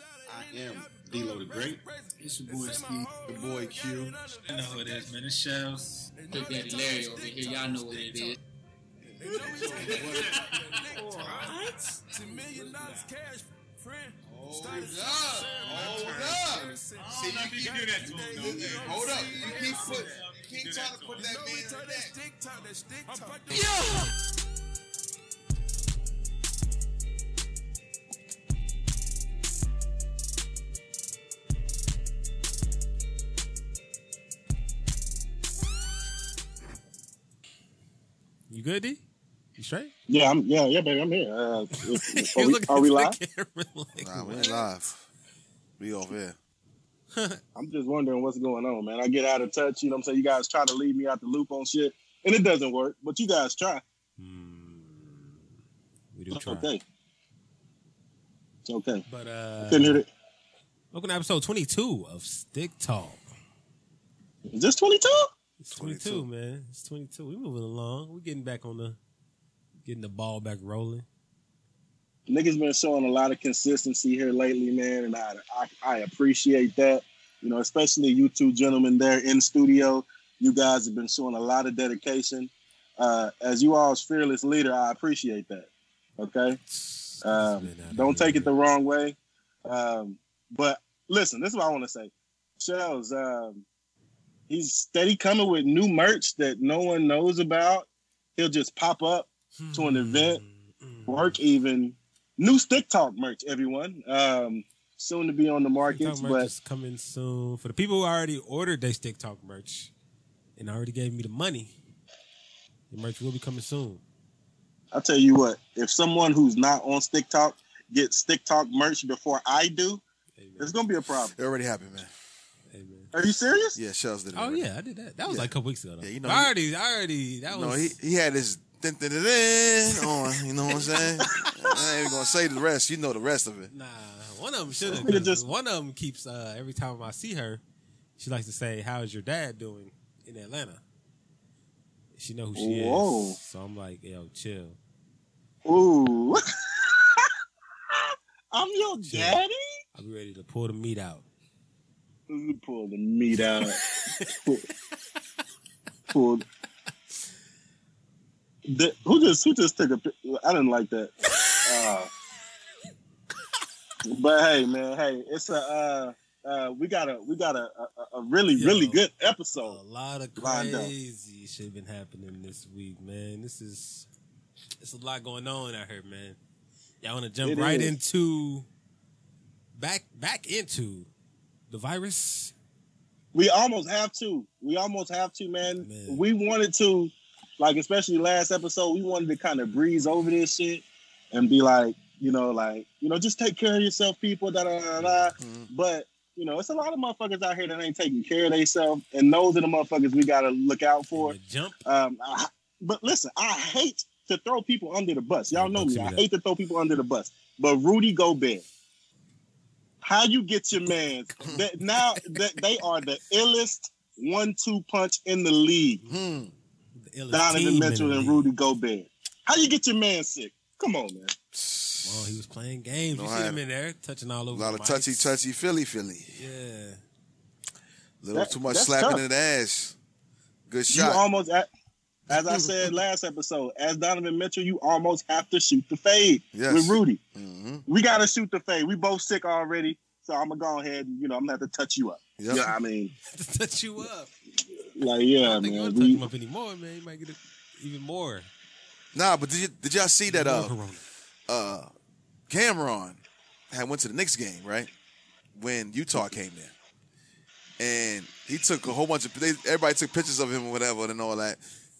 I am D-Lo the Great. It's your boy Ski, the boy Q. I know who it is, man. It's Shells. Big Daddy Larry over here. Y'all know what it is. What? Hold up, hold up. See, you keep, do that to him, though, hold up. You keep put, keep trying to put that man in the neck. Good, D? You straight? Yeah, I'm. Yeah, yeah, baby, I'm here. Uh, if- if- are we, looking are we live? camera like, Nah, we what? ain't live. We over here. I'm just wondering what's going on, man. I get out of touch. You know what I'm saying? You guys try to lead me out the loop on shit, and it doesn't work. But you guys try. Hmm. We do It's try. okay. It's okay. But uh, Couldn't hear it. welcome to episode 22 of Stick Talk. Is this 22? It's 22, man. It's 22. We moving along. We getting back on the, getting the ball back rolling. Niggas been showing a lot of consistency here lately, man, and I, I I appreciate that. You know, especially you two gentlemen there in studio. You guys have been showing a lot of dedication. Uh, as you all's fearless leader, I appreciate that. Okay. Um, don't take it the wrong way. Um, but listen, this is what I want to say. Shells, um, he's steady coming with new merch that no one knows about. He'll just pop up to an event, work even. New Stick Talk merch, everyone. Um, soon to be on the Stick markets, Talk merch but is coming soon. For the people who already ordered their Stick Talk merch and already gave me the money, the merch will be coming soon. I'll tell you what, if someone who's not on Stick Talk gets Stick Talk merch before I do, Amen. it's gonna be a problem. It already happened, man. Amen. Are you serious? Yeah, Shells did it. Oh already. yeah, I did that. That was Yeah. like a couple weeks ago. Though. Yeah, you know, I he- already, I already. That No, was. he he had his dun, dun, dun, dun, on. You know what I'm saying? I ain't even gonna say the rest. You know the rest of it. Nah, one of them should have. Nigga just- one of them keeps uh, every time I see her, she likes to say, "How's your dad doing in Atlanta?" She know who she Whoa. is, so I'm like, "Yo, chill." Ooh. I'm your daddy? I'll be ready to pull the meat out. Pull the meat out. pull, pull. The, who just who just took a? I didn't like that. Uh, but hey, man, hey, it's a uh, uh, we got a we got a a, a really Yo. really good episode. A lot of crazy shit been happening this week, man. This is it's a lot going on out here, man. Y'all want to jump It right is. into back back into the virus? We almost have to. We almost have to, man. Man. We wanted to, like, especially last episode, we wanted to kind of breeze over this shit and be like, you know, like, you know, just take care of yourself, people, da da da da. Mhm. But, you know, it's a lot of motherfuckers out here that ain't taking care of themselves, and those are the motherfuckers we got to look out for. Jump. Um, I, but listen, I hate to throw people under the bus. Y'all know me. Don't I that. hate to throw people under the bus. But Rudy Gobert, how you get your man? that now that they are the illest one-two punch in the league. Hmm. The Donovan team Mitchell and. Rudy Gobert. How you get your man sick? Come on, man. Oh, he was playing games. No, you I see him in there touching all over. A over. lot the of touchy, touchy, Philly, Philly. Yeah. A little That- too much slapping tough. in the ass. Good shot. You shot. almost, as I said last episode, as Donovan Mitchell, you almost have to shoot the fade Yes. with Rudy. hmm We got to shoot the fade. We both sick already, so I'm gonna go ahead and you know I'm gonna have to touch you up. Yep. Yeah, I mean, to touch you up. like I yeah, don't think you man. want to touch him up anymore, man. You might get it even more. Nah, but did you did y'all see that? Uh, uh, Cameron had went to the Knicks game right when Utah came in, and he took a whole bunch of. They, everybody took pictures of him or whatever and all that,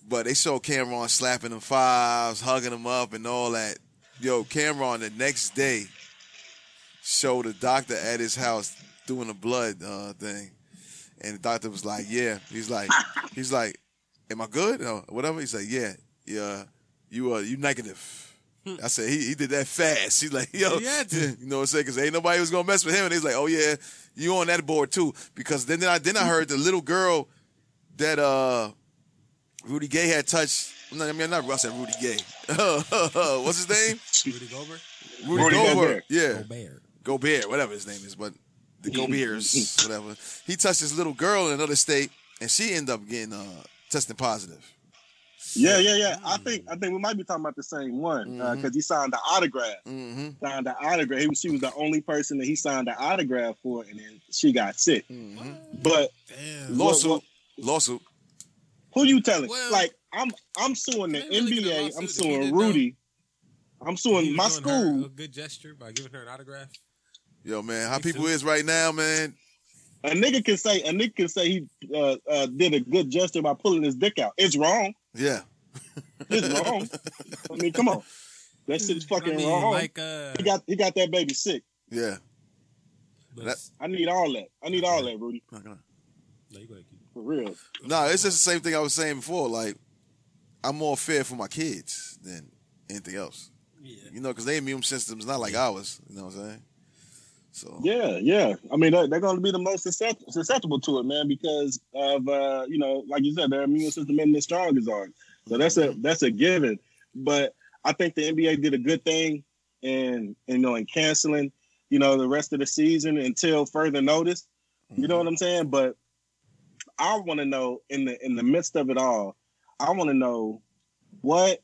but they showed Cameron slapping him fives, hugging him up, and all that. Yo, Cameron the next day showed a doctor at his house doing a blood uh, thing, and the doctor was like, "Yeah," he's like, he's like, "Am I good?" or whatever. He's like, "Yeah, yeah, you uh, you negative." I said he, he did that fast. He's like, yo, you know what I'm saying? Because ain't nobody was gonna mess with him. And he's like, oh yeah, you on that board too? Because then, then I then I heard the little girl that uh Rudy Gay had touched. No, I mean not I said Rudy Gay. What's his name? Rudy Gobert. Rudy, Rudy Gobert. Gobert. Yeah, Gobert. Gobert, whatever his name is, but the Goberts, whatever. He touched this little girl in another state, and she ended up getting uh, testing positive. Yeah, yeah, yeah. I think I think we might be talking about the same one because Mhm. he signed the autograph. Mm-hmm. Signed the autograph. He was, she was the only person that he signed the autograph for, and then she got sick. Mm-hmm. But Damn. Lawsuit, What- lawsuit. Who you telling? Well, like I'm I'm suing the really NBA. I'm suing. Rudy. I'm suing my doing her school. a good gesture by giving her an autograph. Yo, man, how Me people too. is right now, man. A nigga can say a nigga can say he uh, uh, did a good gesture by pulling his dick out. It's wrong. Yeah, It's wrong. I mean, come on. That shit's fucking I mean, wrong. like uh, he got he got that baby sick. yeah. but- that- I need all that. I need all that, Rudy. Not gonna- no, you go ahead, keep- For real. No, it's just the same thing I was saying before. Like, I'm more fair for my kids than anything else. Yeah. You know, because their immune system's not like ours. You know what I'm saying? So Yeah, yeah. I mean, they're, they're going to be the most susceptible to it, man, because of uh, you know, like you said, their immune system isn't as strong as ours. So that's a that's a given. But I think the NBA did a good thing in you know in canceling you know the rest of the season until further notice. You know what I'm saying? But I want to know in the in the midst of it all, I want to know what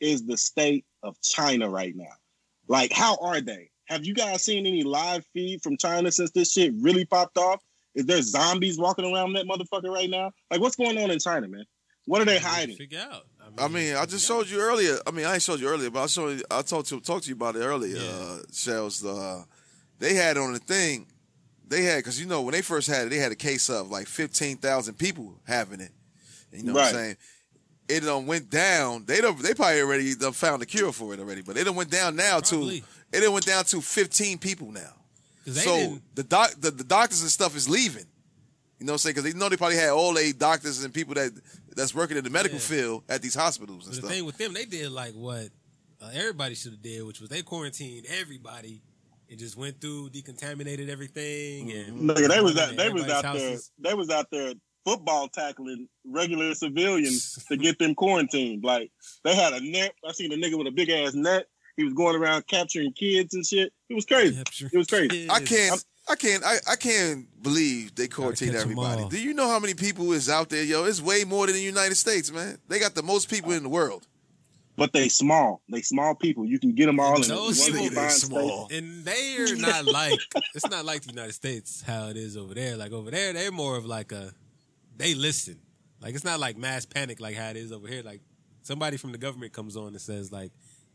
is the state of China right now. Like, how are they? Have you guys seen any live feed from China since this shit really popped off? Is there zombies walking around that motherfucker right now? Like, what's going on in China, man? What are they hiding? Figure out. I mean, I just showed you earlier. I mean, I ain't showed you earlier, but I showed you, I talked to talked to you about it earlier. Yeah. Uh, Shells, uh, they had on the thing. They had because you know when they first had it, they had a case of like fifteen thousand people having it. You know what I'm saying? It done went down. They don't. They probably already done found a cure for it already, but it done went down now Probably. to. It done went down to fifteen people now. so didn't- the doc, the, the doctors and stuff is leaving. You know what I'm saying? Because they know they probably had all they doctors and people that that's working in the medical Yeah. field at these hospitals and But the stuff. thing with them, they did like what uh, everybody should have did, which was they quarantined everybody and just went through, decontaminated everything, and mm-hmm. Nigga, they was out, they was everybody's out there. They was out there football tackling regular civilians to get them quarantined. Like they had a net. I seen a nigga with a big ass net. He was going around capturing kids and shit. It was crazy. Capture It was crazy. I can't. I can't. I, I can't believe they quarantine catch 'em everybody. Do you know how many people is out there, yo? It's way more than the United States, man. They got the most people uh, in the world. But they small. They small people. You can get them all in Those people, confined they space. small. And they're not like it's not like the United States how it is over there. Like over there, they're more of like a they listen. Like it's not like mass panic like how it is over here. Like somebody from the government comes on and says like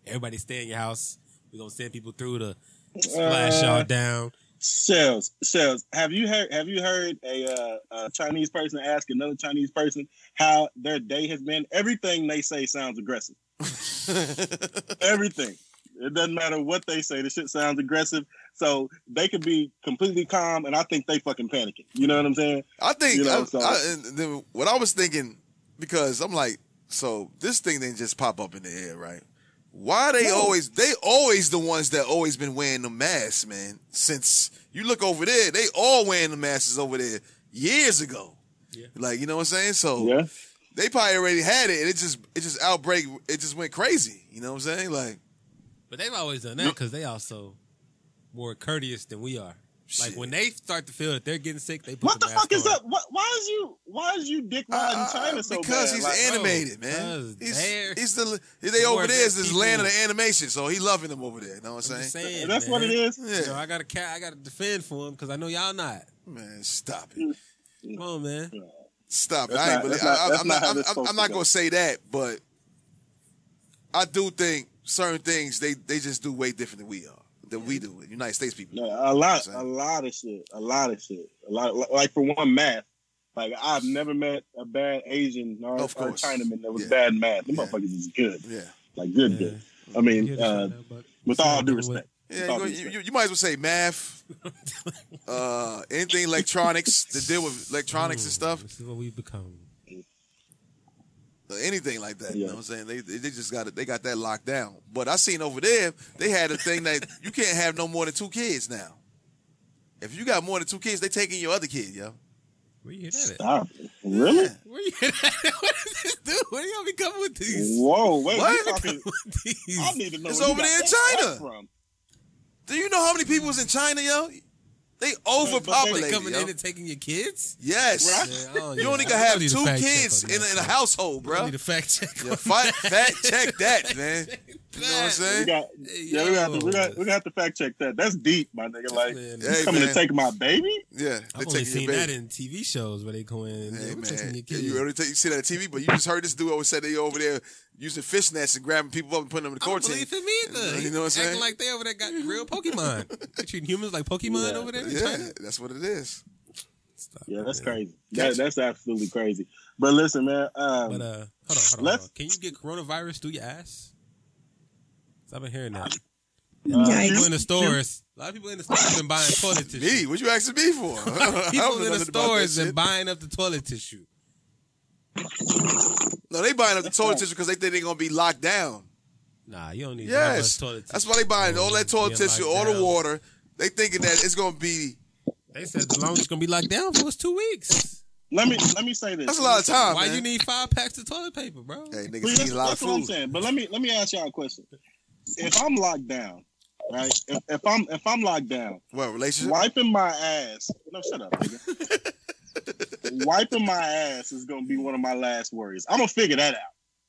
everybody stay in your house. We're gonna send people through to splash Uh, y'all down. Shells, shells. Have you heard? Have you heard a, uh, a Chinese person ask another Chinese person how their day has been? Everything they say sounds aggressive. Everything. It doesn't matter what they say. The shit sounds aggressive. So they could be completely calm, and I think they fucking panicking. You know what I'm saying? I think You know, I- so- I- and then what I was thinking because I'm like, so this thing didn't just pop up in the air, right? Why they No. always they always the ones that always been wearing the masks, man. Since you look over there, they all wearing the masks over there years ago. Yeah. Like you know what I'm saying? So Yeah. They probably already had it, and it just it just outbreak. It just went crazy. You know what I'm saying? Like But they've always done that because they also more courteous than we are. Like when they start to feel that they're getting sick, they put What the mask fuck is on. up? What, why is you? Why is you dick riding uh, China so because bad? he's Like, animated, bro, man. 'cause He's, they're- he's the they over there is than this land of the animation, so he loving them over there. You know what I'm I'm saying? saying, that's what it is. Yeah. So I got to. I got to defend for him because I know y'all not. Man, stop it. Come on, man. Stop. That's I ain't believe. I, am not not, I'm, I'm, I'm not going to say that, but I do think certain things they, they just do way different than we are, than we do, United States people. No, a lot, You know what a I'm lot of shit, a lot of shit, a lot. Like for one, math. Like I've never met a bad Asian or, Of or course. Chinaman that was Yeah. bad in math. The Yeah. motherfuckers is good, Yeah. like good, Yeah. good. I mean, You hear the uh, shit now, but- with all due by way. respect. Yeah, you, due you, you, you might as well say math, uh, anything electronics to deal with electronics and stuff, This is what we've become. anything like that. You know what I'm saying? They they just got it. They got that locked down. But I seen over there, they had a thing that you can't have no more than two kids now. If you got more than two kids, they taking your other kid, yo. Where you hear that at? Stop it. Really? Yeah. Where you hear that at? What is this dude? Where y'all be coming with these? Whoa, wait, What? you talking? With these? I need to know. It's where you over got there in China. from. Do you know how many people was in China, yo? They They overpopulated. coming yo. in and taking your kids. Yes. Yeah, I You need- only I can have two kids in that. a, in a household, I bro. need a fact check. Yeah, fight, fact check that, man. You know what I'm We saying? got, yeah, we got to we got we got to fact check that. That's deep, my nigga. Like Man, you Hey, coming man. to take my baby? Yeah, I've they only taking seen your that in TV shows where they go in. Hey yeah, taking man, your Yeah, you already take, you see that on TV, but you just heard this dude always said they over there using fish nets and grabbing people up and putting them in the I don't court team. believe him either. You know what I'm saying? Acting saying? like they over there got real Pokemon. they treating humans like Pokemon Yeah. over there in Yeah, China. that's what it is. Stop Yeah, that's man. crazy. That, that's absolutely crazy. But listen, man. Um, But uh, hold on, hold on, hold on. Can you get coronavirus through your ass? 'Cause I've been hearing that. uh, People in the stores, a lot of people in the stores been buying toilet tissue. Me, what you asking me for? I don't People in the nothing about that stores shit. and buying up the toilet tissue. No, they buying up the toilet tissue because they think they're gonna be locked down. Nah, you don't need that much toilet tissue. that's why they buying all that toilet tissue, locked all the water. They thinking that it's gonna be. They said the longest it's gonna be locked down for is two weeks. let me let me say this. That's a lot of time, Why man. you need five packs of toilet paper, bro? Hey, niggas Well, eat that's, a lot of that's what I'm food. saying. But let me let me ask y'all a question. If I'm locked down, right? If, if I'm if I'm locked down, What relationship? wiping my ass. No, shut up, nigga. wiping my ass is gonna be one of my last worries. I'm gonna figure that out.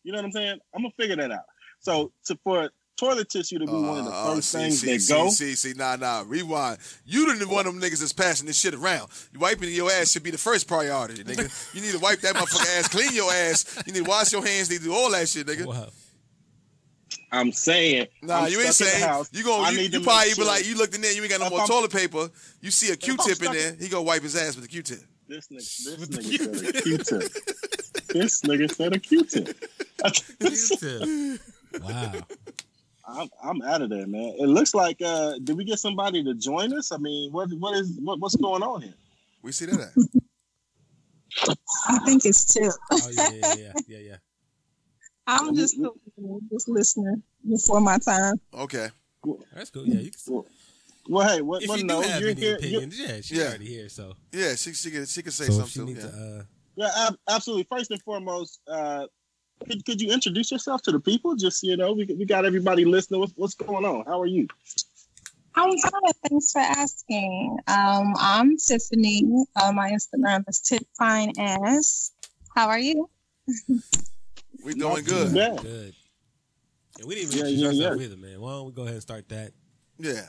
You know what I'm saying? I'm gonna figure that out. So to for toilet tissue to be one of the Uh, first see, things see, that see, go. See, see, nah, nah. Rewind. You the one of them niggas that's passing this shit around. You wiping your ass should be the first priority, nigga. You need to wipe that motherfucker ass, clean your ass. You need to wash your hands. You need to do all that shit, nigga. Wow. I'm saying. Nah, I'm you ain't stuck in the saying house. you I going you, need to you make probably be sure- like you looked in there, you ain't got no If more I'm- toilet paper. You see a Q-tip in stuck there, he gonna wipe his ass with a Q-tip. This nigga, this nigga said a Q-tip. this nigga said a Q-tip. wow. I'm, I'm out of there, man. It looks like. uh Did we get somebody to join us? I mean, what what is what, what's going on here? We see that. I think it's Tip. Oh yeah, yeah, yeah, yeah, yeah. I'm just just listening before my time. Okay. That's cool. Yeah, you can, Well, hey, what? if what you no, do have you're any here. opinions, yeah, she's Yeah. already here. So, Yeah, she she can she can say so if she something. needs too, to, yeah. uh, Yeah, absolutely. First and foremost, uh, could, could you introduce yourself to the people? Just you know, we, we got everybody listening. What's, what's going on? How are you? I'm good. Thanks for asking. Um, I'm Tiffany. Uh, my Instagram is Tip Fine Ass. How are you? We Not doing good. good. Yeah, we didn't Yeah, even introduce yeah, ourselves yeah. either, man. Why don't we go ahead and start that? Yeah.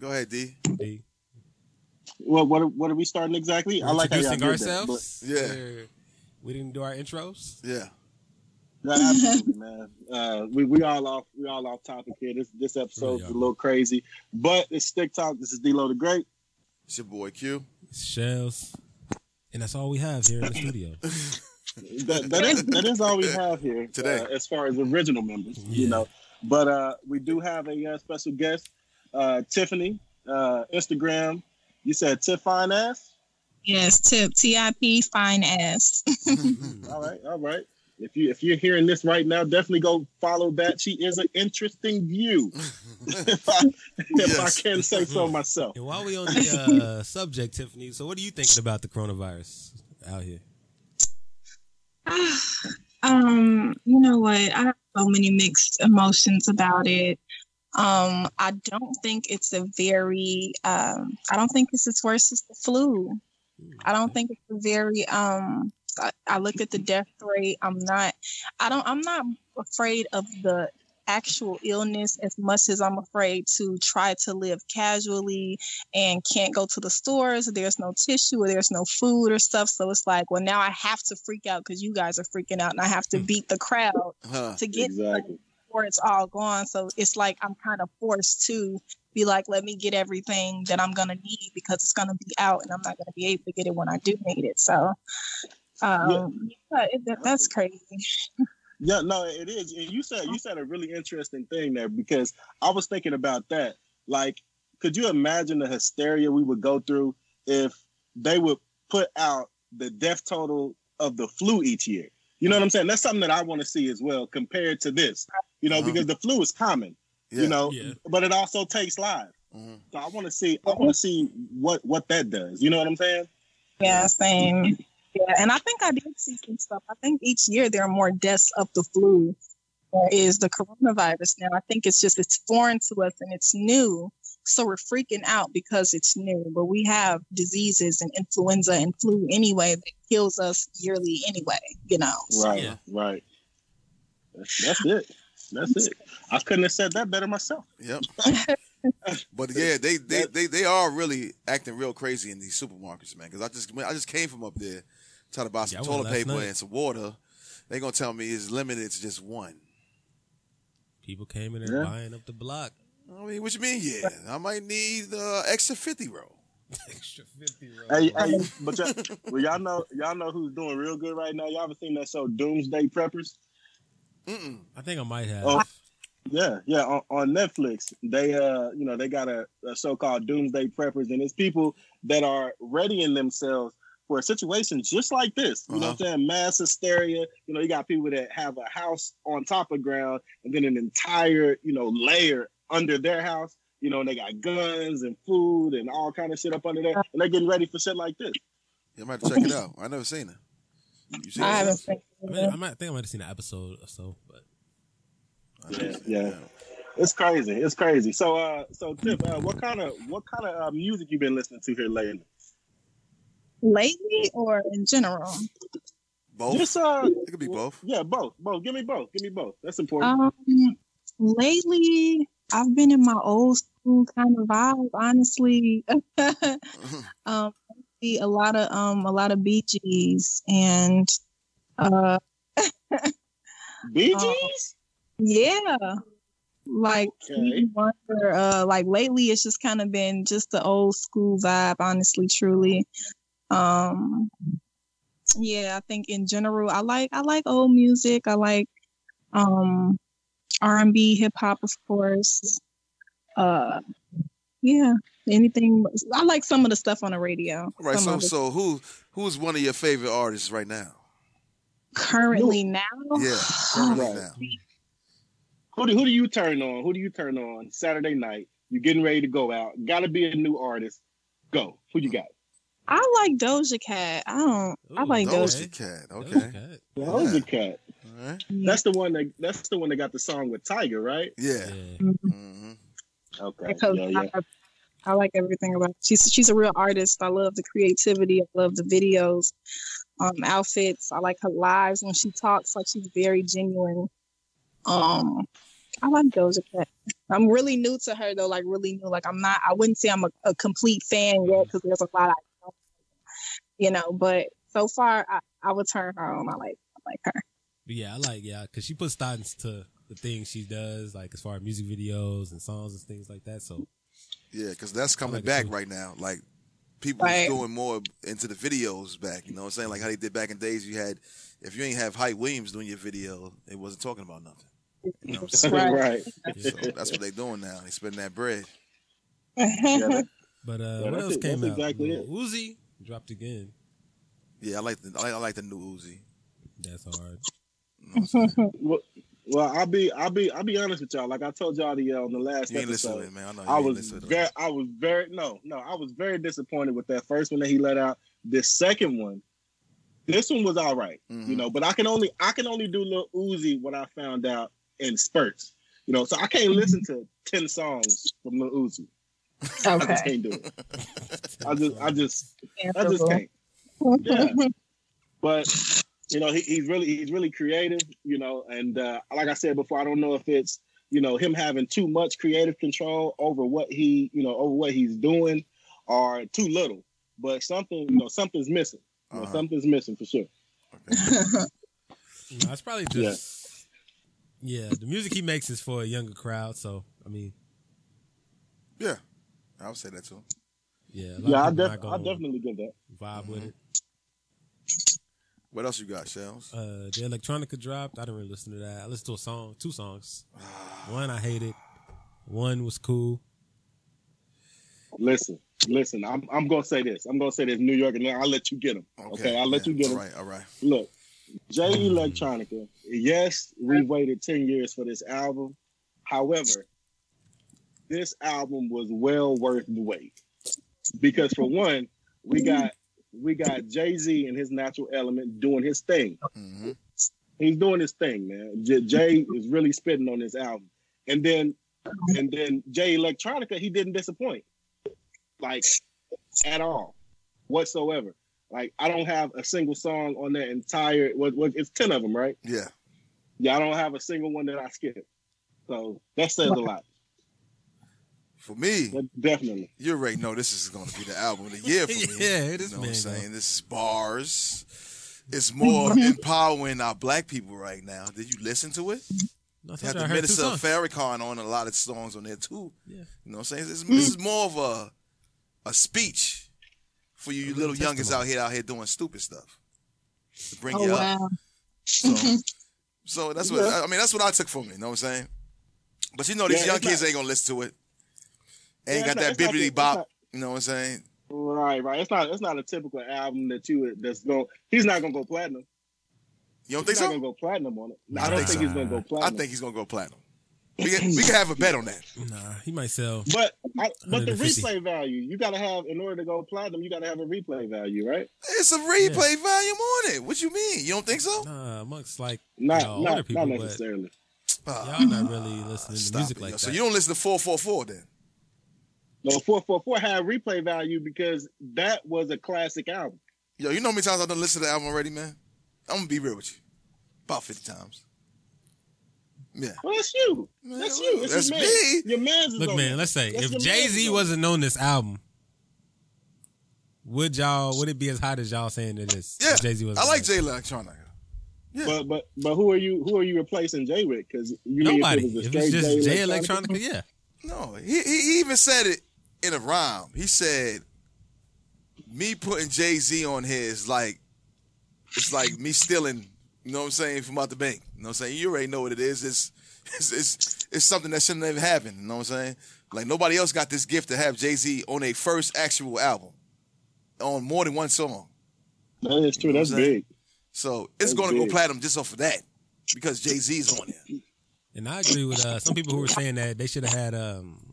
Go ahead, D. D? Well, what are- what are we starting exactly? I like how y'all introducing did that, but- ourselves. Yeah. We're- we didn't do our intros. Yeah. Yeah, absolutely, man. Uh, we we all off we all off topic here. This this episode's Yeah. a little crazy, but it's stick talk. This is D-Lo the Great. It's your boy Q. Shells, and that's all we have here in the studio. That, that is that is all we have here Today. uh, as far as original members. You know, but uh, we do have a uh, special guest, uh, Tiffany. Uh, Instagram. You said Tiff Fine Ass. Yes, Tip. T I P Fine Ass. All right, all right. If you if you're hearing this right now, definitely go follow that. She is an interesting view. if I, if Yes. I can say so myself. And while we on the uh, subject, Tiffany, so what are you thinking about the coronavirus out here? um, you know what? I have so many mixed emotions about it. Um, I don't think it's a very um I don't think it's as worse as the flu. I don't think it's a very um I, I look at the death rate. I'm not I don't I'm not afraid of the actual illness as much as I'm afraid to try to live casually and can't go to the stores. There's no tissue or there's no food or stuff. So it's like, well, now I have to freak out because you guys are freaking out and I have to beat the crowd Huh. to get Exactly. before it's all gone. So it's like I'm kind of forced to be like, let me get everything that I'm gonna need because it's gonna be out and I'm not gonna be able to get it when I do need it. So um yeah, it, that, that's crazy. Yeah, no, it is. And you said you said a really interesting thing there because I was thinking about that. Like, could you imagine the hysteria we would go through if they would put out the death total of the flu each year? You know what I'm saying? That's something that I want to see as well compared to this. You know, Uh-huh. because the flu is common. Yeah. You know, Yeah. but it also takes lives. Mhm. So I want to see. I want to see what what that does. You know what I'm saying? Yeah, same. Yeah, and I think I did see some stuff. I think each year there are more deaths of the flu is the coronavirus now. I think it's just it's foreign to us and it's new. So we're freaking out because it's new. But we have diseases and influenza and flu anyway that kills us yearly anyway, you know. Right, Yeah. right. That's, that's it. That's it. I couldn't have said that better myself. Yep. but yeah, they, they they they are really acting real crazy in these supermarkets, man. Because I just I just came from up there trying to buy some Yeah, toilet paper night. and some water. They gonna tell me it's limited to just one. People came in there Yeah. buying up the block. I mean, what you mean? Yeah, I might need uh, extra fifty roll. Extra fifty. Hey, hey, but y'all, well, y'all know y'all know who's doing real good right now. Y'all ever seen that show Doomsday Preppers? Mm-mm. I think I might have. Oh. Yeah, yeah, on, on Netflix. They uh, you know, they got a, a show called Doomsday Preppers, and it's people that are readying themselves for a situation just like this. You know what I'm saying? Mass hysteria. You know, you got people that have a house on top of ground and then an entire, you know, layer under their house. You know, and they got guns and food and all kind of shit up under there, and they're getting ready for shit like this. You might have to check it out. I never seen it. You seen I it? haven't seen I, mean, I, might, I think I might have seen an episode or so, but Yeah, yeah. it. It's crazy. It's crazy. So, uh, so Tip, uh, what kind of what kind of uh, music you been listening to here lately? Lately or in general. Both. Just uh, it could be both. yeah, both, both. Give me both. Give me both. That's important. Um, lately, I've been in my old school kind of vibe, honestly. um, see a lot of um, a lot of Bee Gees and uh, Bee uh, yeah, like Okay. Wonder. Uh, like lately, it's just kind of been just the old school vibe, honestly, truly. Um, yeah, I think in general, I like I like old music. I like um R and B, hip hop, of course. Uh, yeah, anything. I like some of the stuff on the radio. Right. Some So so who who's one of your favorite artists right now? currently now, Yeah, currently Right. now. Who do, who do you turn on? Who do you turn on Saturday night? You're getting ready to go out. Got to be a new artist. Go. Who you got? I like Doja Cat. I don't. I like Doja. Doja Cat. Doja Okay. Cat. Doja Cat. All right. That's the one that. That's the one that got the song with Tyga, right? Yeah. Yeah. hmm Okay. because Yeah, yeah. I, I like everything about she's she's a real artist. I love the creativity. I love the videos, um, outfits. I like her lives when she talks. Like she's very genuine. Um, I like Doja Cat. I'm really new to her though. Like really new. Like I'm not. I wouldn't say I'm a, a complete fan yet because there's a lot I don't. You know, but so far I, I would turn her on. I like I like her. But yeah, I like yeah, because she puts thought to the things she does, like as far as music videos and songs and things like that. So Yeah, because that's coming like back right now. Like people Right. doing more into the videos back. You know what I'm saying? Like how they did back in days. You had if you ain't have Hype Williams doing your video, it wasn't talking about nothing. You know what I'm saying? Right. right. so that's what they're doing now. They spending that bread. Yeah, But uh, Yeah, what else it. came That's out? exactly Lil it. Uzi dropped again. Yeah, I like the I like, I like the new Uzi. That's hard. You know what I'm saying? well, well, I'll be, I'll be, I'll be honest with y'all. Like I told y'all the uh, on the last You ain't episode, to it, man. I know you I ain't was listening very, I was very, no, no, I was very disappointed with that first one that he let out. This second one, this one was all right, Mhm. you know. But I can only, I can only do Lil Uzi what I found out in spurts, you know. So I can't listen to ten songs from Lil Uzi. I just can't do it. I just, I just, I just can't. Yeah. but you know he, he's really he's really creative you know and uh, like i said before i don't know if it's you know him having too much creative control over what he you know over what he's doing or too little but something you know something's missing you know, Uh-huh. something's missing for sure No, it's probably just yeah. The music he makes is for a younger crowd. So I mean, Yeah, I would say that too. yeah, yeah i def- i definitely give that vibe with it. What else you got, Shells? Uh, the electronica dropped. I didn't really listen to that. I listened to a song, two songs. One I hated. One was cool. listen listen i'm, I'm gonna say this i'm gonna say this new york and i'll let you get them. okay, i'll let yeah, you get them. him right, all right. Look, Jay Electronica. Yes, we waited ten years for this album. However, this album was well worth the wait because for one, we got we got Jay Z and his natural element doing his thing. hmm He's doing his thing, man. J- Jay is really spitting on this album, and then and then Jay Electronica, he didn't disappoint, like at all, whatsoever. Like I don't have a single song on that entire. What, what it's ten of them, right? Yeah. Yeah, I don't have a single one that I skipped. So that says a lot. For me, definitely. you already know this is going to be the album of the year for me. Yeah, this you know what I'm man saying? This is bars. It's more empowering our black people right now. Did you listen to it? No, I It told had you I the Minister of. Farrakhan on a lot of songs on there too. Yeah. You know what I'm saying? This, this is more of a a speech for you, A little little youngins out here out here doing stupid stuff to bring Oh you up. So, so that's what Yeah. I mean. That's what I took from it. You know what I'm saying? But you know these Yeah, young kids not- ain't gonna listen to it. Yeah, Ain't it's got not- that it's bibbity bop. not- You know what I'm saying? Right, right. It's not. It's not a typical album that you would. That's going. He's not gonna go platinum. You don't He's think not so? gonna go platinum on it. Nah, I I don't think think so. he's gonna go platinum. I think he's gonna go platinum. We can, we can have a bet on that. Nah, he might sell. But I, but the replay value, you gotta have in order to go platinum, you gotta have a replay value, right? It's a replay value on it. What you mean? You don't think so? Nah, amongst like Not y'all not, older people, not but necessarily. Ah, y'all not really listening to music it, like yo. that. So you don't listen to 444 then? No, four four four had replay value because that was a classic album. Yo, you know how many times I've done listen to the album already, man? I'm gonna be real with you. About 50 times. Yeah. Well, that's you. Man, That's you. It's that's your man. me. Your man's Look, man, let's say That's if Jay Z wasn't on this album, would y'all would it be as hot as y'all saying it is? Yeah. Jay Z was. I like Jay Electronica. there. But but but who are you? Who are you replacing Jay with? Because you mean Nobody. If, it was a If it's straight just Jay Electronica? Electronica, yeah. No, he, he he even said it in a rhyme. He said, "Me putting Jay Z on here is like, it's like me stealing. You know what I'm saying from out the bank. You know what I'm saying. You already know what it is. It's it's it's, it's something that shouldn't have happened. You know what I'm saying. Like nobody else got this gift to have Jay Z on a first actual album, on more than one song. That is true. You know That's what I'm saying? big. So That's it's going to go big. platinum just off of that because Jay Z's on it. And I agree with uh, some people who were saying that they should have had um,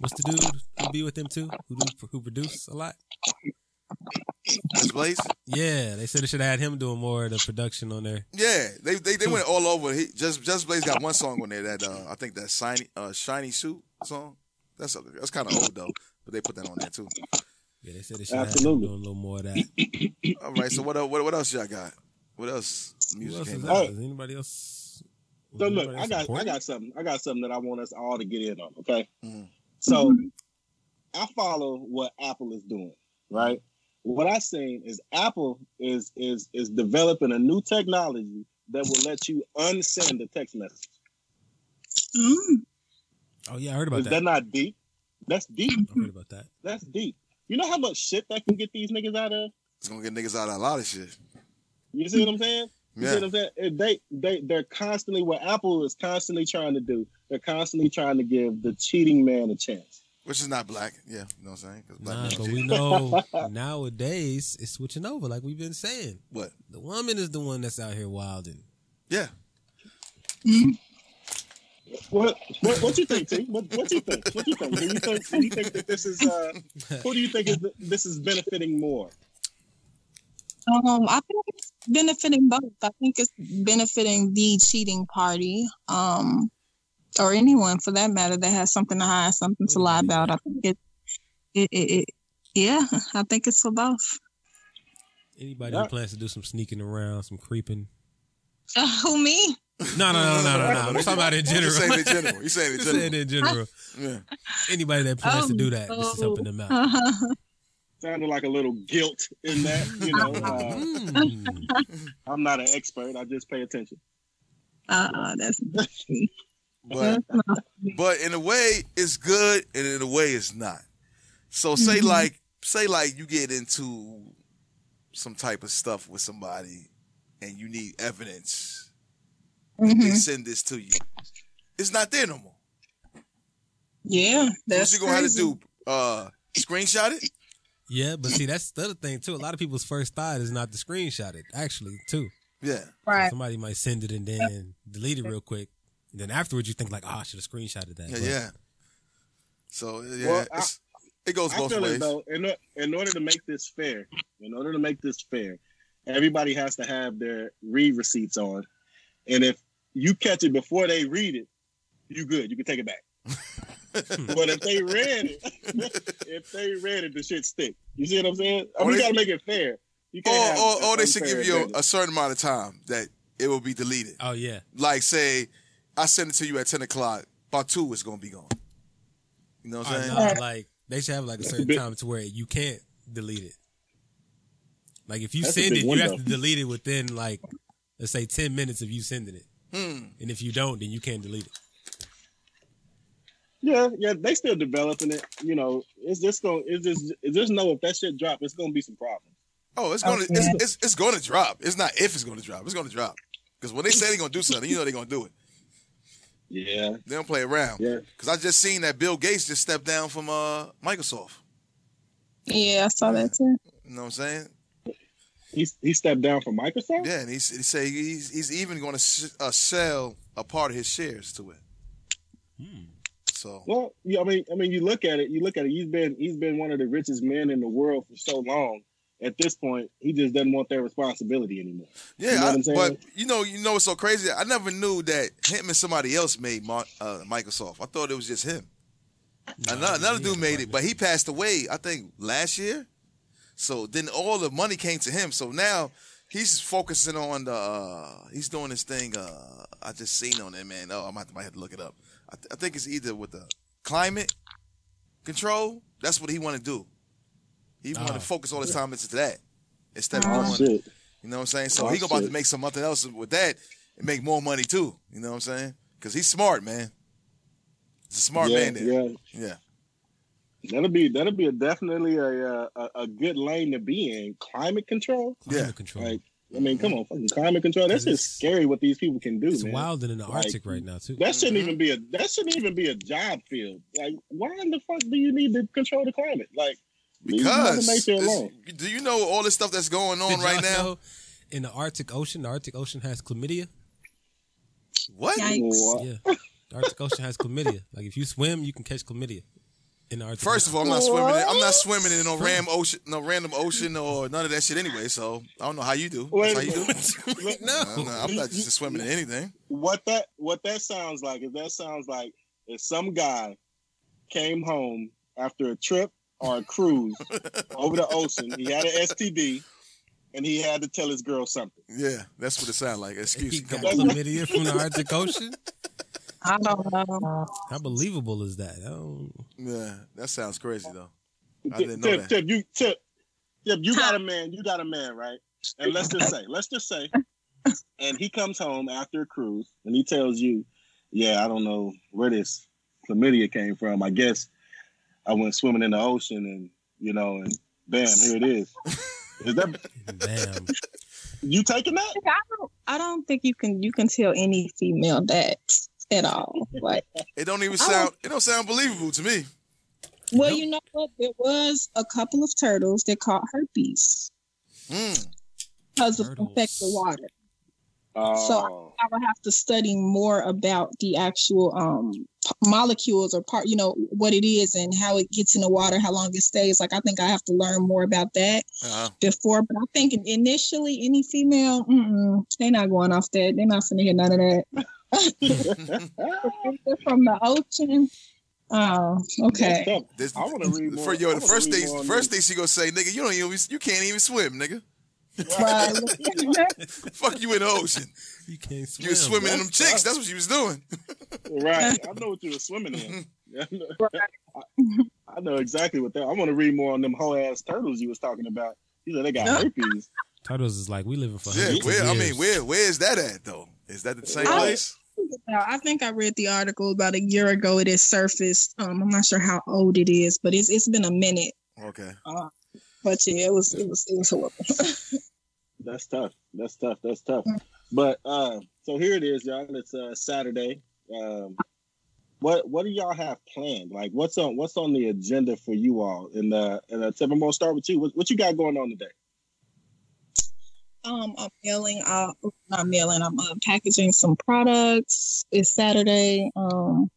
what's the dude who be with them too, who do, who produce a lot. Just Blaze. Yeah, they said they should have had him doing more of the production on there. Yeah, they they, they went all over. He just just Blaze got one song on there that uh, I think that shiny uh, shiny suit song. That's that's kind of old though, but they put that on there too. Yeah, they said they should have him Absolutely. doing a little more of that. All right, so what what what else y'all got? What else Who music else is came out? out? Is anybody else? was So look, I else got I got something. I got something that I want us all to get in on. Okay. Mhm. So I follow what Apple is doing, right? What I seen is Apple is is is developing a new technology that will let you unsend a text message. Mm. Oh yeah, I heard about Is that. that not deep? That's deep. I heard about that. That's deep. You know how much shit that can get these niggas out of? It's gonna get niggas out of a lot of shit. You see what I'm saying? You see Yeah, what I'm saying? They they they're constantly what Apple is constantly trying to do. They're constantly trying to give the cheating man a chance. which is not black. Yeah, you know what I'm saying? 'Cause black Nah, but cheat. we know nowadays it's switching over, like we've been saying. what? The woman is the one that's out here wilding. Yeah, What what, what you think, T? What what you think? What you think? Do you think do you think that this is uh who do you think is this is benefiting more? Um, I think it's benefiting both. I think it's benefiting the cheating party, um, or anyone for that matter that has something to hide, something to lie about. I think it, it, it, it yeah, I think it's for both. Anybody Yeah. who plans to do some sneaking around, some creeping. who me? No, no, no, no, no, no. I'm talking about in You general. saying in general. You saying in Just saying in general. Yeah. Anybody that plans to Oh, do that, this is helping them out. uh Sounded like a little guilt in that, you know. Uh, Mm. I'm not an expert. I just pay attention. uh, that's But but in a way it's good and in a way it's not. So say Mhm. like say like you get into some type of stuff with somebody and you need evidence. They Mhm. send this to you. It's not there no more. yeah, that's What that's you gonna have to do? Uh screenshot it? Yeah, but see, that's the other thing too. A lot of people's first thought is not to screenshot it, actually, too. Yeah. right? Somebody might send it and then delete it real quick. And then afterwards, you think like, oh, I should have screenshotted that. Yeah, But yeah. So yeah, Well, I- it goes I both feel ways. though in, in order to make this fair, in order to make this fair, everybody has to have their read receipts on, and if you catch it before they read it, you good. You can take it back. but if they read it, if they read it, the shit stick. You see what I'm saying? I Or mean, you gotta make it fair. You Or, can't have or, or they should give you a, a certain amount of time that it will be deleted. Oh yeah. Like say, I send it to you at ten o'clock. By two, it's gonna be gone. You know what I'm saying? no, like they should have like a certain big- time to where you can't delete it. Like if you That's send big it, you have to delete it within like let's say ten minutes of you sending it. Hmm. And if you don't, then you can't delete it. Yeah, yeah, they still developing it. You know, it's just gonna, it's just, it's just know if that shit drop, it's gonna be some problems. Oh, it's gonna Okay. it's, it's it's gonna drop. It's not if it's gonna drop. It's gonna drop. Because when they say they're gonna do something, you know they're gonna do it. Yeah, They don't play around. yeah. Because I just seen that Bill Gates just stepped down from uh Microsoft. Yeah, I saw that too. You know what I'm saying? He he stepped down from Microsoft. Yeah, and he's, he say he's he's even going to sh- uh, sell a part of his shares to it. So Well, yeah, I mean, I mean, you look at it. You look at it. He's been he's been one of the richest men in the world for so long. At this point, he just doesn't want that responsibility anymore. yeah, You know what I- I'm saying? but you know, you know what's so crazy? I never knew that him and somebody else made Mar- uh, Microsoft. I thought it was just him. another another dude made it, but he passed away. I think last year. So then all the money came to him. So now he's focusing on the. Uh, he's doing this thing. Uh, I just seen on it, man. Oh, I might, might have to look it up. I, th- I think it's either with the climate control. That's what he want to do. He want Oh. to focus all his time into that instead of Oh going. shit! You know what I'm saying? So Oh, he about to shit. make something else with that and make more money too. You know what I'm saying? Because he's smart, man. He's a smart yeah, man there. yeah. Yeah. That'll be that'll be a, definitely a, uh, a a good lane to be in. Climate control. Climate Yeah. control. Like, I mean, come on, fucking climate control. That's just scary what these people can do, it's man. wilder than the Like, Arctic right now too. That shouldn't Mhm. even be a that shouldn't even be a job field. Like, why in the fuck do you need to control the climate? Like, leave Mother Because alone. do you know all this stuff that's going on Did right now? in the Arctic Ocean, the Arctic Ocean has chlamydia. What? Yikes. Yeah, the Arctic Ocean has chlamydia. Like if you swim, you can catch chlamydia in the Arctic. First of all, I'm not swimming. In, I'm not swimming in no ram ocean, no random ocean or none of that shit anyway. So I don't know how you do. Wait, That's how you do. Look, no, I'm not, I'm not just swimming in anything. what that what that sounds like is that sounds like if some guy came home after a trip or a cruise over the ocean, he had an STD, and he had to tell his girl something. Yeah, that's what it sounds like. Excuse me. got Come chlamydia from the Arctic Ocean. I don't know. How believable is that? I don't, Yeah, that sounds crazy though. I didn't know tip, that. tip, you tip, tip, you got a man, you got a man, right? And let's just say, let's just say, and he comes home after a cruise, and he tells you, "Yeah, I don't know where this chlamydia came from. I guess I went swimming in the ocean, and you know, and bam, here it is." Is that damn. you taking that? I don't, I don't think you can you can tell any female that at all. Like, It don't even I sound. It don't sound believable to me. well, Nope. you know what? There was a couple of turtles that caught herpes Mm. because of Turtles. infected water. Oh, I would have to study more about the actual um molecules or part, you know, what it is and how it gets in the water, how long it stays. Like, I think I have to learn more about that Uh-huh. before. But I think initially, any female, they're not going off that. They're not gonna hear none of that. From the ocean. Oh, okay. This, I wanna read more- For yo, the first thing, more first thing she gonna say, nigga, you don't even, you can't even swim, nigga. Right. Fuck you in the ocean. You can't swim. You was swimming in them chicks. That's what she was doing. right. I know what you were swimming in. I know exactly what that. I want to read more on them whole ass turtles you was talking about. You said they got herpes. Turtles is like we living for Yeah, hundreds of where? I mean, where? Where is that at though? Is that the same I- place? I think I read the article about a year ago. It has surfaced. Um, I'm not sure how old it is, but it's it's been a minute. Okay. Uh, but yeah, it was it was it was horrible. That's tough. That's tough. That's tough. But uh, so here it is, y'all. It's uh, Saturday. Um, what what do y'all have planned? Like, what's on what's on the agenda for you all? And uh, and uh, Tip, I'm gonna start with you. What, what you got going on today? Um, I'm mailing. Uh, not mailing. I'm uh, packaging some products. It's Saturday. Um,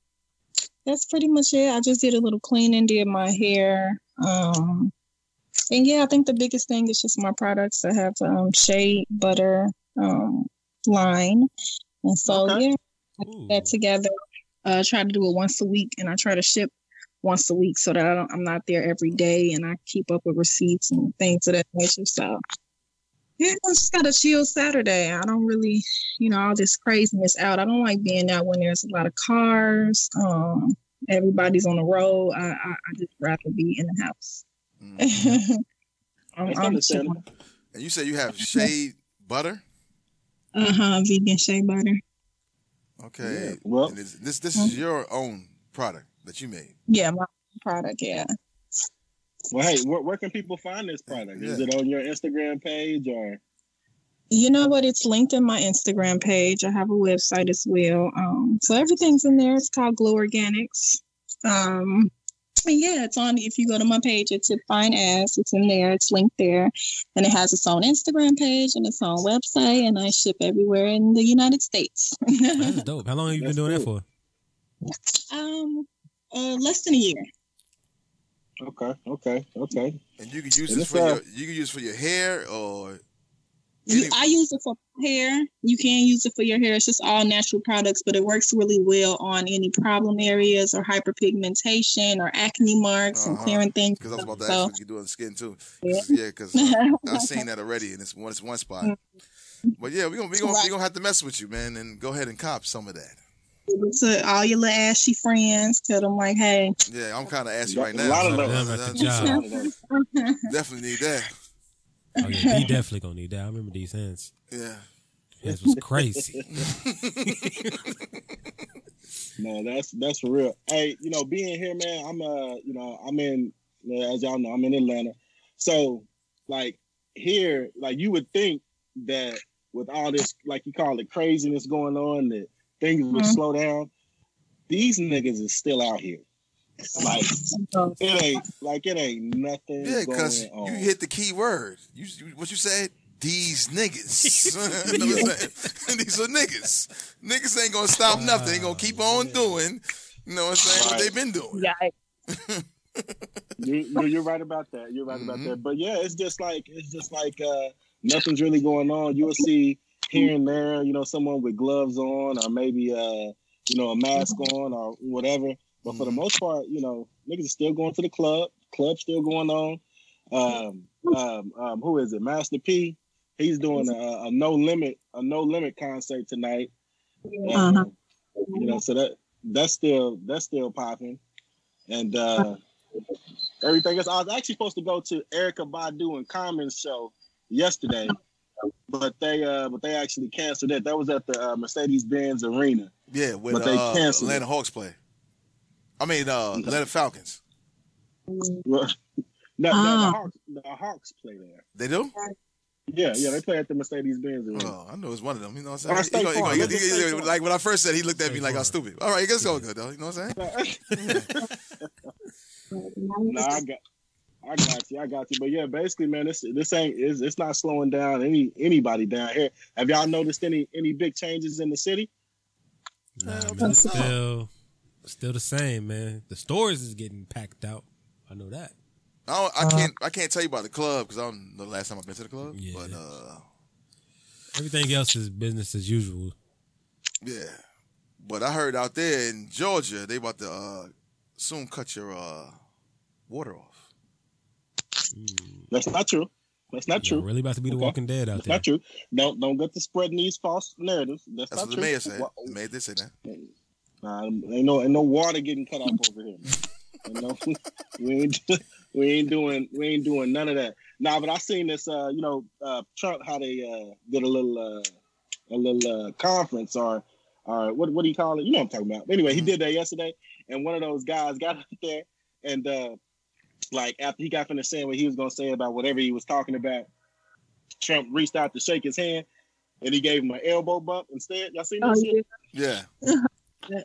that's pretty much it. I just did a little cleaning, did my hair. Um, and yeah, I think the biggest thing is just my products. I have um, shea butter um, line, And so Okay. yeah, I put that together. Uh, try to do it once a week, and I try to ship once a week so that I don't, I'm not there every day, and I keep up with receipts and things of that nature. So yeah, I just got a chill Saturday. I don't really, you know, all this craziness out. I don't like being out when there's a lot of cars. Um, everybody's on the road. I, I, I just rather be in the house. Mm. I'm, That's I'm understandable. And you said you have shea butter. uh huh vegan shea butter. Okay. Yeah, well- And is- this this is your own product that you made. Yeah, my product. Yeah. Well, hey, where, where can people find this product? Is it on your Instagram page or? You know what? It's linked in my Instagram page. I have a website as well. Um, so everything's in there. It's called Glow Organics. Um, and yeah, it's on. If you go to my page, it's at Fine Ass. It's in there. It's linked there, and it has its own Instagram page and its own website. And I ship everywhere in the United States. That's dope. How long have you been That's doing that for? um, uh, less than a year. Okay, okay, okay. And you can use And this for uh, your you can use for your hair or You- I use it for hair. You can use it for your hair. It's just all natural products, but it works really well on any problem areas or hyperpigmentation or acne marks and Uh-huh. clearing things. because I was about to So- ask what you do on the skin too. Yeah. Yeah, because I've seen that already, and it's one it's one spot. But yeah, we're gonna we gonna we gonna have to mess with you, man, and go ahead and cop some of that. to all your little ashy friends, tell them like, hey, Yeah, I'm kind of ashy right now. lot of so those. them at the I- job. A lot of those. Definitely need that. Oh yeah, he definitely gonna need that. I remember these hands. Yeah. His was crazy. No, that's that's for real. Hey, you know, being here, man, I'm uh, you know, I'm in as y'all know, I'm in Atlanta. So, like here, like you would think that with all this, like you call it craziness going on, that things would Mhm. slow down. These niggas is still out here. Like it ain't like it ain't nothing Yeah, because you hit the key word. You, you what you said? These niggas. you know what I'm? These are niggas. Niggas ain't gonna stop nothing. They gonna keep on doing. You know what I'm saying? What they've been doing. yeah, you, you- you're right about that. You're right about Mhm. that. But yeah, it's just like it's just like uh, nothing's really going on. You'll see here and there, you know, someone with gloves on, or maybe uh, you know, a mask on, or whatever. But for the most part, you know, niggas are still going to the club. Club still going on. Um, um, um, who is it? Master P. He's doing a, a no limit a no limit concert tonight. Uh-huh. Um, you know, so that that's still that's still popping, and uh, everything else. I was actually supposed to go to Erykah Badu and Common's show yesterday, but they uh, but they actually canceled it. That was at the uh, Mercedes Benz Arena. Yeah, with But they uh, canceled Atlanta it. Hawks play. I mean, uh, Atlanta Falcons. Well, no, no, Ah. the Hawks, the Hawks play there. They do? Yeah, yeah, they play at the Mercedes Benz Arena. Oh, I know it's one of them. You know what I'm saying? State He gonna- he Farm. gonna- he- he- he- like when I first said, he looked at me like I was stupid. All right, it's all good though. You know what I'm saying? no, I got, I got you, I got you. But yeah, basically, man, this this ain't it's, it's not slowing down any anybody down here. Have y'all noticed any any big changes in the city? Nah, man, still, still the same, man. The stores is getting packed out. I know that. I, don't, I can't I can't tell you about the club because I don't know the last time I've been to the club. Yeah. But uh, Everything else is business as usual. yeah. But I heard out there in Georgia they about to uh, soon cut your uh, water off. That's not true. That's not Y'all true. really about to be the Okay. Walking Dead out That's there. not true. Don't don't get to spreading these false narratives. That's, That's not what the true. mayor said. Wa- The mayor did say that. Nah, ain't no ain't no water getting cut off over here. Man. Ain't no, we ain't we ain't doing we ain't doing none of that. Nah, but I seen this. Uh, you know, uh, Trump how they uh, did a little uh, a little uh, conference or or what what do you call it? You know what I'm talking about. Anyway, he did that yesterday, and one of those guys got up there and uh, like after he got finished saying what he was gonna say about whatever he was talking about, Trump reached out to shake his hand, and he gave him an elbow bump instead. Y'all seen that Oh, yeah. Yeah.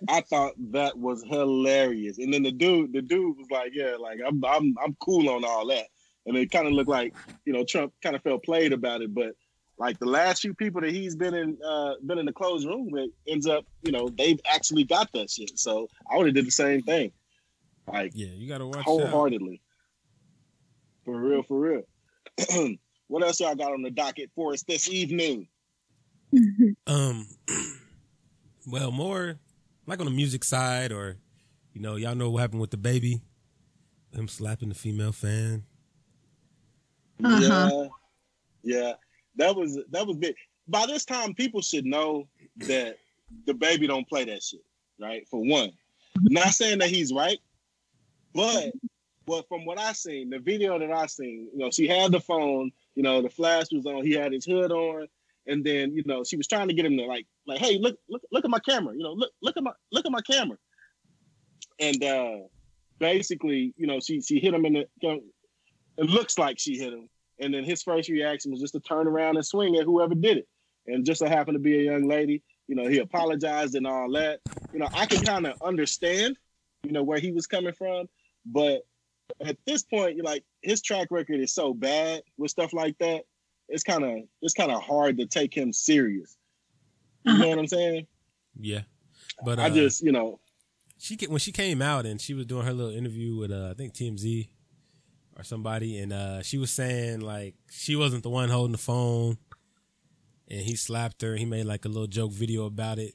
I thought that was hilarious. And then the dude, the dude was like, "Yeah, like I'm, I'm, I'm cool on all that." And it kind of looked like, you know, Trump kind of felt played about it. But like the last few people that he's been in, uh, been in the closed room with, ends up, you know, they've actually got that shit. So I would have did the same thing, like Yeah, you gotta watch out. wholeheartedly, for real, for real. what else y'all got on the docket for us this evening? Um, Well, more like on the music side, or you know, y'all know what happened with DaBaby, him slapping the female fan. Uh-huh. Yeah, yeah, that was that was big. By this time, people should know that DaBaby don't play that shit, right? For one, not saying that he's right, but but from what I seen, the video that I seen, you know, she had the phone, you know, the flash was on, he had his hood on, and then you know she was trying to get him to like like, hey, look look look at my camera, you know, look look at my look at my camera, and uh basically, you know, she she hit him in the. You know, it looks like she hit him, and then his first reaction was just to turn around and swing at whoever did it, and just so happened to be a young lady. You know, he apologized and all that. You know, I can kind of understand, you know, where he was coming from, but at this point, you're like his track record is so bad with stuff like that. It's kind of it's kind of hard to take him serious. You know what I'm saying? Yeah, but uh, I just, you know, she when she came out and she was doing her little interview with uh, I think TMZ or somebody, and uh, she was saying like she wasn't the one holding the phone, and he slapped her. He made like a little joke video about it.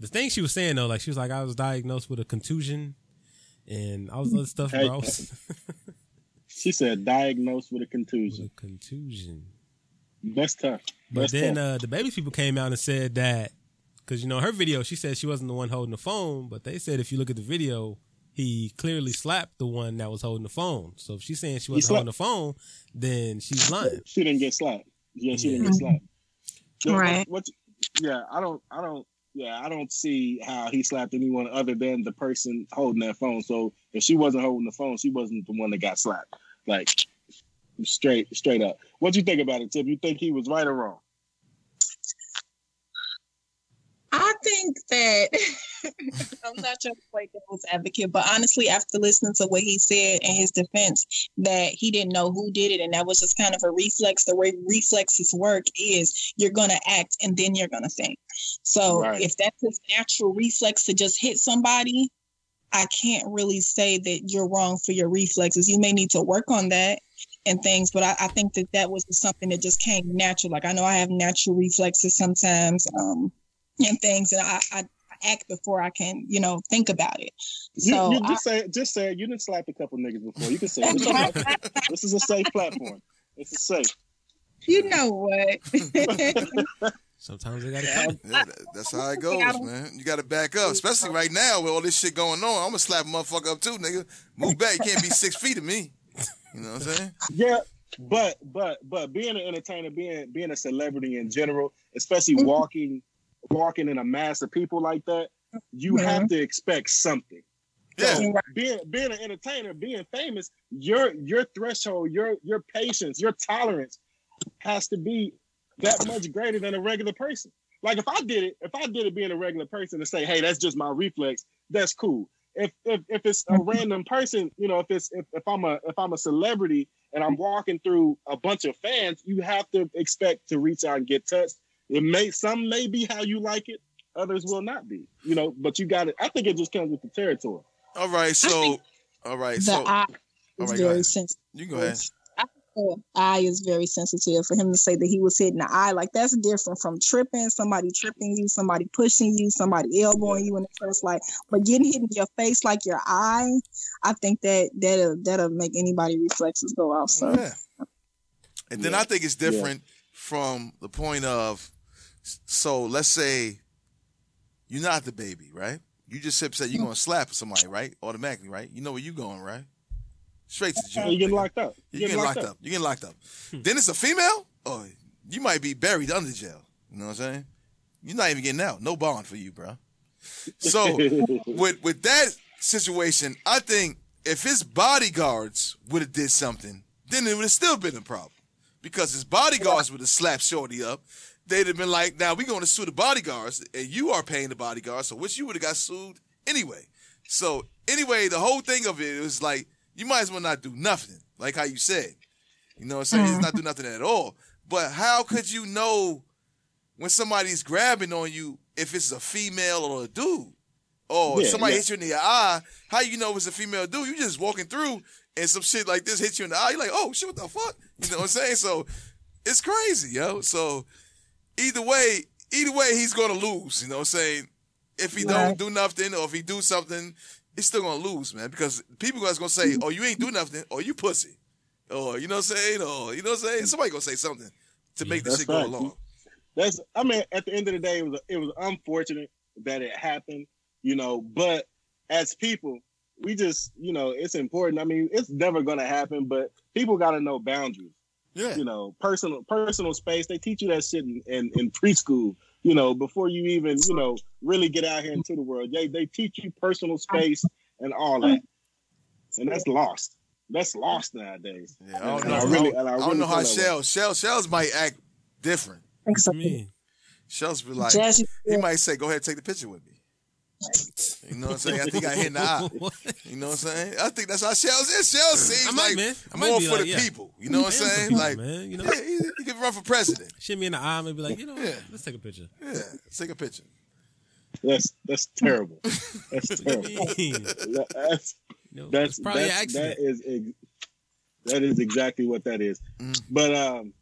The thing she was saying though, like she was like, I was diagnosed with a contusion and all this other stuff, Hey. bro. she said diagnosed with a with contusion. a contusion. That's tough. But That's then tough. uh, DaBaby people came out and said that because you know her video, she said she wasn't the one holding the phone, but they said if you look at the video, he clearly slapped the one that was holding the phone. So if she's saying she wasn't slapped- holding the phone, then she's lying. she didn't get slapped. Yeah, she didn't get slapped. What- what- Right. What, yeah, I don't. I don't. Yeah, I don't see how he slapped anyone other than the person holding that phone. So if she wasn't holding the phone, she wasn't the one that got slapped. Like straight, straight up. What do you think about it, Tip? You think he was right or wrong? I think that I'm not trying to play devil's advocate, but honestly, after listening to what he said in his defense, that he didn't know who did it, and that was just kind of a reflex. The way reflexes work is you're gonna act and then you're gonna think. So Right. if that's his natural reflex to just hit somebody, I can't really say that you're wrong for your reflexes. You may need to work on that and things, but I, I think that that was something that just came natural. Like I know I have natural reflexes sometimes. Um, and things and I, I act before I can, you know, think about it. So you I- just say, just say, you didn't slap a couple niggas before. You can say. This is a safe platform. It's a safe. you know what? Sometimes they gotta come. Yeah, that's how it goes, man. You got to back up, especially right now with all this shit going on. I'm gonna slap a motherfucker up too, nigga. Move back. You can't be six feet of me. You know what I'm saying? Yeah, but but but being an entertainer, being being a celebrity in general, especially walking walking in a mass of people like that, you have to expect something. Yeah. So being being an entertainer, being famous, your your threshold, your your patience, your tolerance has to be that much greater than a regular person. Like if I did it, if I did it being a regular person to say, hey, that's just my reflex, that's cool. If if if it's a random person, you know, if it's if, if I'm a if I'm a celebrity and I'm walking through a bunch of fans, you have to expect to reach out and get touched. It may some may be how you like it, others will not be. You know, but you got it. I think it just comes with the territory. All right, so all right, so eye all go very ahead. sensitive. You go ahead. The eye is very sensitive for him to say that he was hitting the eye. Like that's different from tripping, somebody tripping you, somebody pushing you, somebody elbowing you in the face. Like, but getting hit in your face like your eye, I think that that'll that'll make anybody reflexes go off. So Yeah. And then Yeah. I think it's different from the point of, so let's say you're not DaBaby, right? You just said you're mm-hmm. going to slap somebody, right? Automatically, right? You know where you're going, right? Straight to the jail. you getting locked up. You getting locked up. You getting locked up. then it's a female. Oh, you might be buried under jail. You know what I'm saying? You're not even getting out. No bond for you, bro. So with with that situation, I think if his bodyguards would have did something, then it would have still been a problem. Because his bodyguards would have slapped Shorty up. They'd have been like, now we're going to sue the bodyguards, and you are paying the bodyguards, so which you would have got sued anyway. So anyway, the whole thing of it was like, you might as well not do nothing, like how you said. You know what I'm saying? It's mm-hmm. not do nothing at all. But how could you know when somebody's grabbing on you if it's a female or a dude? Or Yeah, somebody yeah. hits you in the eye, how you know it's a female dude? You just walking through and some shit like this hits you in the eye. You're like, oh shit, what the fuck? You know what I'm saying? So it's crazy, yo. So either way, either way, he's gonna lose. You know what I'm saying? If he don't do nothing, or if he do something, he's still gonna lose, man. Because people guys gonna say, "Oh, you ain't do nothing," or "You pussy," or you know what I'm saying, or you know what I'm saying. Somebody gonna say something to make this shit go along. That's I mean, at the end of the day, it was it was unfortunate that it happened, you know. But as people, we just you know it's important. I mean, it's never gonna happen, but people got to know boundaries. Yeah, You know, personal personal space. They teach you that shit in, in, in preschool. You know, before you even you know really get out here into the world, they they teach you personal space and all that, and that's lost. That's lost nowadays. yeah. I don't And know. I I really- don't, and I I don't know how feel that way. Shells, Shells, Shells might act different. What you mean? Shells be like, Jazzy, he might say, "Go ahead, take the picture with me." You know what I'm saying? I think I hit in the eye. You know what I'm saying? I think that's how Shells is. Shells seems I might, like man. I might more for like, the yeah. people. You know what I'm saying? people, Like, man, you know, yeah, he, he can run for president. shit me in the eye, and be like, you know, what? Yeah. let's take a picture. Yeah, let's take a picture. That's that's terrible. That's terrible. do you mean? That's You that's probably that's, accident. that is ex- that is exactly what that is. Mm. But um,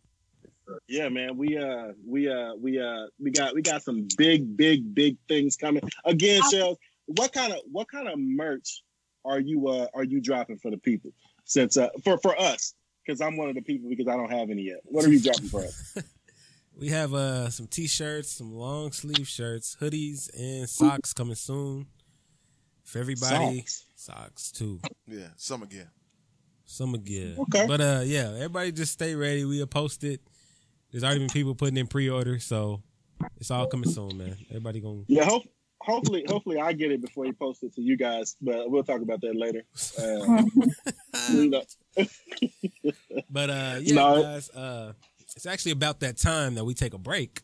yeah, man, we uh we uh we uh we got we got some big big big things coming again. Shells, what kind of what kind of merch are you uh are you dropping for the people? Since uh for for us, because I'm one of the people because I don't have any yet. What are you dropping for us? We have uh some t-shirts, some long sleeve shirts, hoodies, and socks coming soon. For everybody. Socks. Socks too. Yeah, summer gear. Summer gear. Okay. But uh yeah, everybody just stay ready. We'll post it. There's already been people putting in pre order, so it's all coming soon, man. Everybody gonna Yeah, hope, hopefully hopefully I get it before you post it to you guys, but we'll talk about that later. Uh, you know, But uh yeah, No. guys, uh it's actually about that time that we take a break.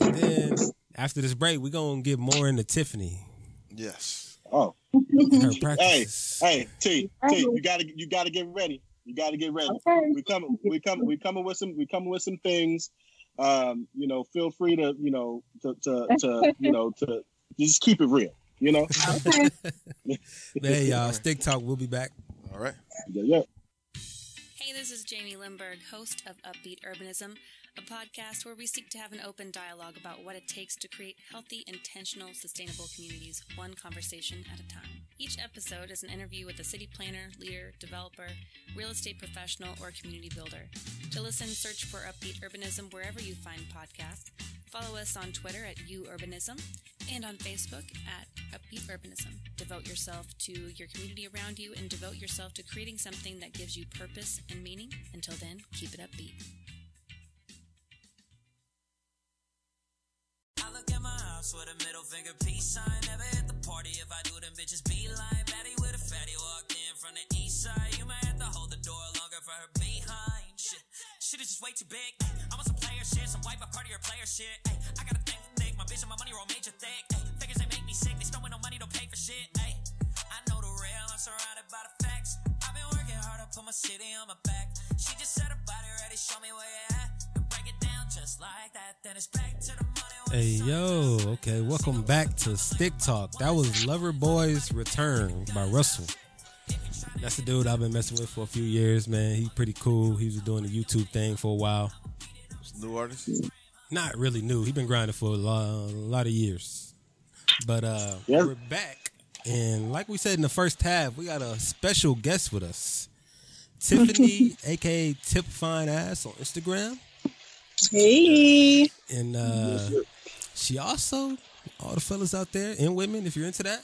And then after this break, we're gonna get more into Tiffany Yes. oh. and her Hey, hey, T, T, you gotta you gotta get ready. You gotta get ready. Okay. We coming we coming we coming with some we coming with some things. Um, you know, feel free to, you know, to to, to you know, to just keep it real, you know? Okay. Hey y'all, Stick Talk, we'll be back. All right. Yeah, yeah. Hey, this is Jamie Lindberg, host of Upbeat Urbanism, a podcast where we seek to have an open dialogue about what it takes to create healthy, intentional, sustainable communities, one conversation at a time. Each episode is an interview with a city planner, leader, developer, real estate professional, or community builder. To listen, search for Upbeat Urbanism wherever you find podcasts. Follow us on Twitter at UUrbanism and on Facebook at Upbeat Urbanism. Devote yourself to your community around you and devote yourself to creating something that gives you purpose and meaning. Until then, keep it upbeat. I look at my house with a middle finger peace sign. Never hit the party if I do them bitches. Baddie with a fatty walked in from the east side. You might have to hold the door behind. Shit, shit is just way too big. Ay, I'm on some player shit, some wipe up party or player shit. Ay, I got a thing for thick, my bitch and my money roll major thick. Ay, figures they make me sick, they spend no money, don't pay for shit. Ay, I know the real, I'm surrounded by the facts. I've been working hard to put my city on my back. She just said her body ready, show me where you at. And break it down just like that, then it's back to the money. Hey yo, okay, welcome back to Stick Talk. That was Lover Boys Return by Russell. That's the dude I've been messing with for a few years, man. He's pretty cool. He was doing the YouTube thing for a while. It's a new artist. Not really new. He's been grinding for a lot, a lot of years. But uh Yeah. we're back. And like we said in the first half, we got a special guest with us. Tiffany, aka Tip Fine Ass on Instagram. Hey. And uh she also, all the fellas out there and women, if you're into that,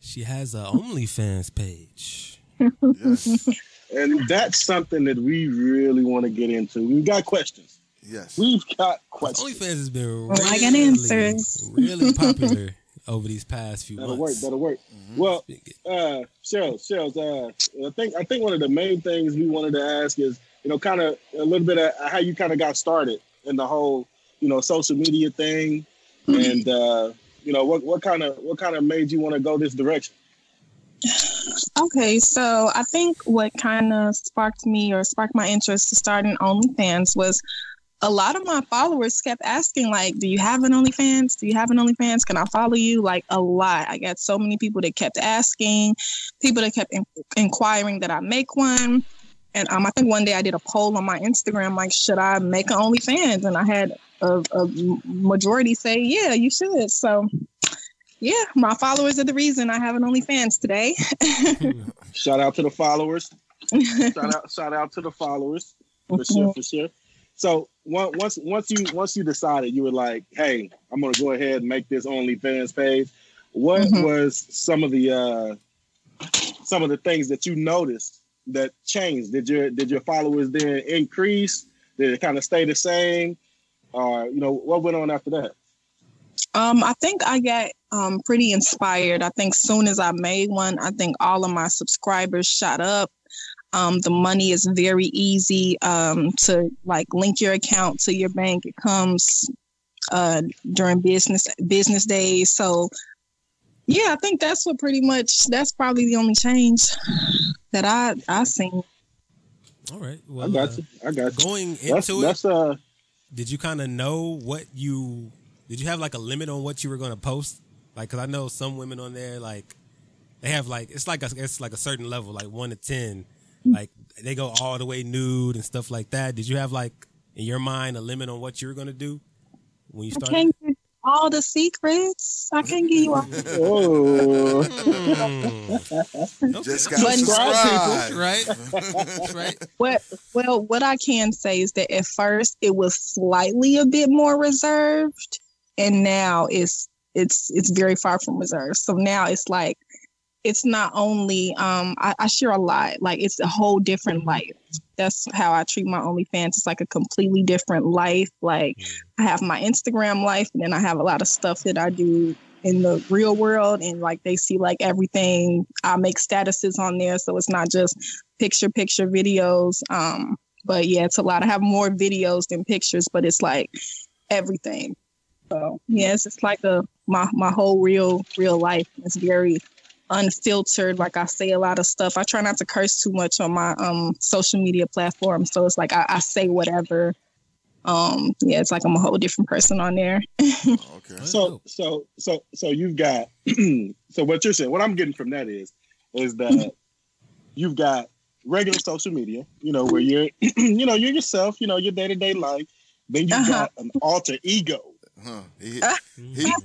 she has a OnlyFans page. Yes. And that's something that we really want to get into. We've got questions. Yes. We've got questions. OnlyFans has been Well, I got answers. really popular over these past few That'll work. months. That'll work. Well, uh, Cheryl, Cheryl, uh, I think I think one of the main things we wanted to ask is, you know, kind of a little bit of how you kind of got started in the whole, you know, social media thing, and uh, you know, what what kind of what kind of made you want to go this direction? Okay, so I think what kind of sparked me or sparked my interest to starting OnlyFans was a lot of my followers kept asking, like, do you have an OnlyFans? Do you have an OnlyFans? Can I follow you? Like, a lot. I got so many people that kept asking, people that kept in- inquiring that I make one. And um, I think one day I did a poll on my Instagram, like, should I make an OnlyFans? And I had a, a majority say, yeah, you should. So, yeah, my followers are the reason I have an OnlyFans today. Shout out to the followers. shout out, shout out to the followers for sure, for sure. So on- once once you once you decided you were like, hey, I'm gonna go ahead and make this OnlyFans page. What Mhm. was some of the uh some of the things that you noticed that changed? Did your did your followers then increase? Did it kind of stay the same? Or you know, what went on after that? Um, I think I got um pretty inspired. I think soon as I made one, I think all of my subscribers shot up. Um, the money is very easy um to like link your account to your bank. It comes uh during business business days. So yeah, I think that's what pretty much that's probably the only change that I I seen. All right. I got uh, you. I got you. going That's, into that's it, uh did you kind of know what you did? You have like a limit on what you were going to post? Like, because I know some women on there, like they have like it's like a it's like a certain level, like one to ten. Like they go all the way nude and stuff like that. Did you have like in your mind a limit on what you were going to do when you started? Can't give all the secrets. I can't give you all. oh. Just got But- subscribed. right, right. What well, what I can say is that at first it was slightly a bit more reserved, and now it's it's it's very far from reserved. So now it's like it's not only um I, I share a lot, like it's a whole different life. That's how I treat my OnlyFans. It's like a completely different life. Like I have my Instagram life, and then I have a lot of stuff that I do in the real world, and like they see like everything. I make statuses on there, so it's not just picture picture videos. Um, but yeah, it's a lot. I have more videos than pictures, but it's like everything. So yeah, it's just like a my my whole real real life. It's very unfiltered. Like I say a lot of stuff. I try not to curse too much on my um social media platform. So it's like I, I say whatever. Um, yeah, it's like I'm a whole different person on there. Okay. So so so so you've got so what you're saying, what I'm getting from that is is Mm-hmm. that you've got regular social media, you know, where you're you know, you're yourself, you know, your day-to-day life. Then you've Uh-huh. got an alter ego. Huh. He, hit,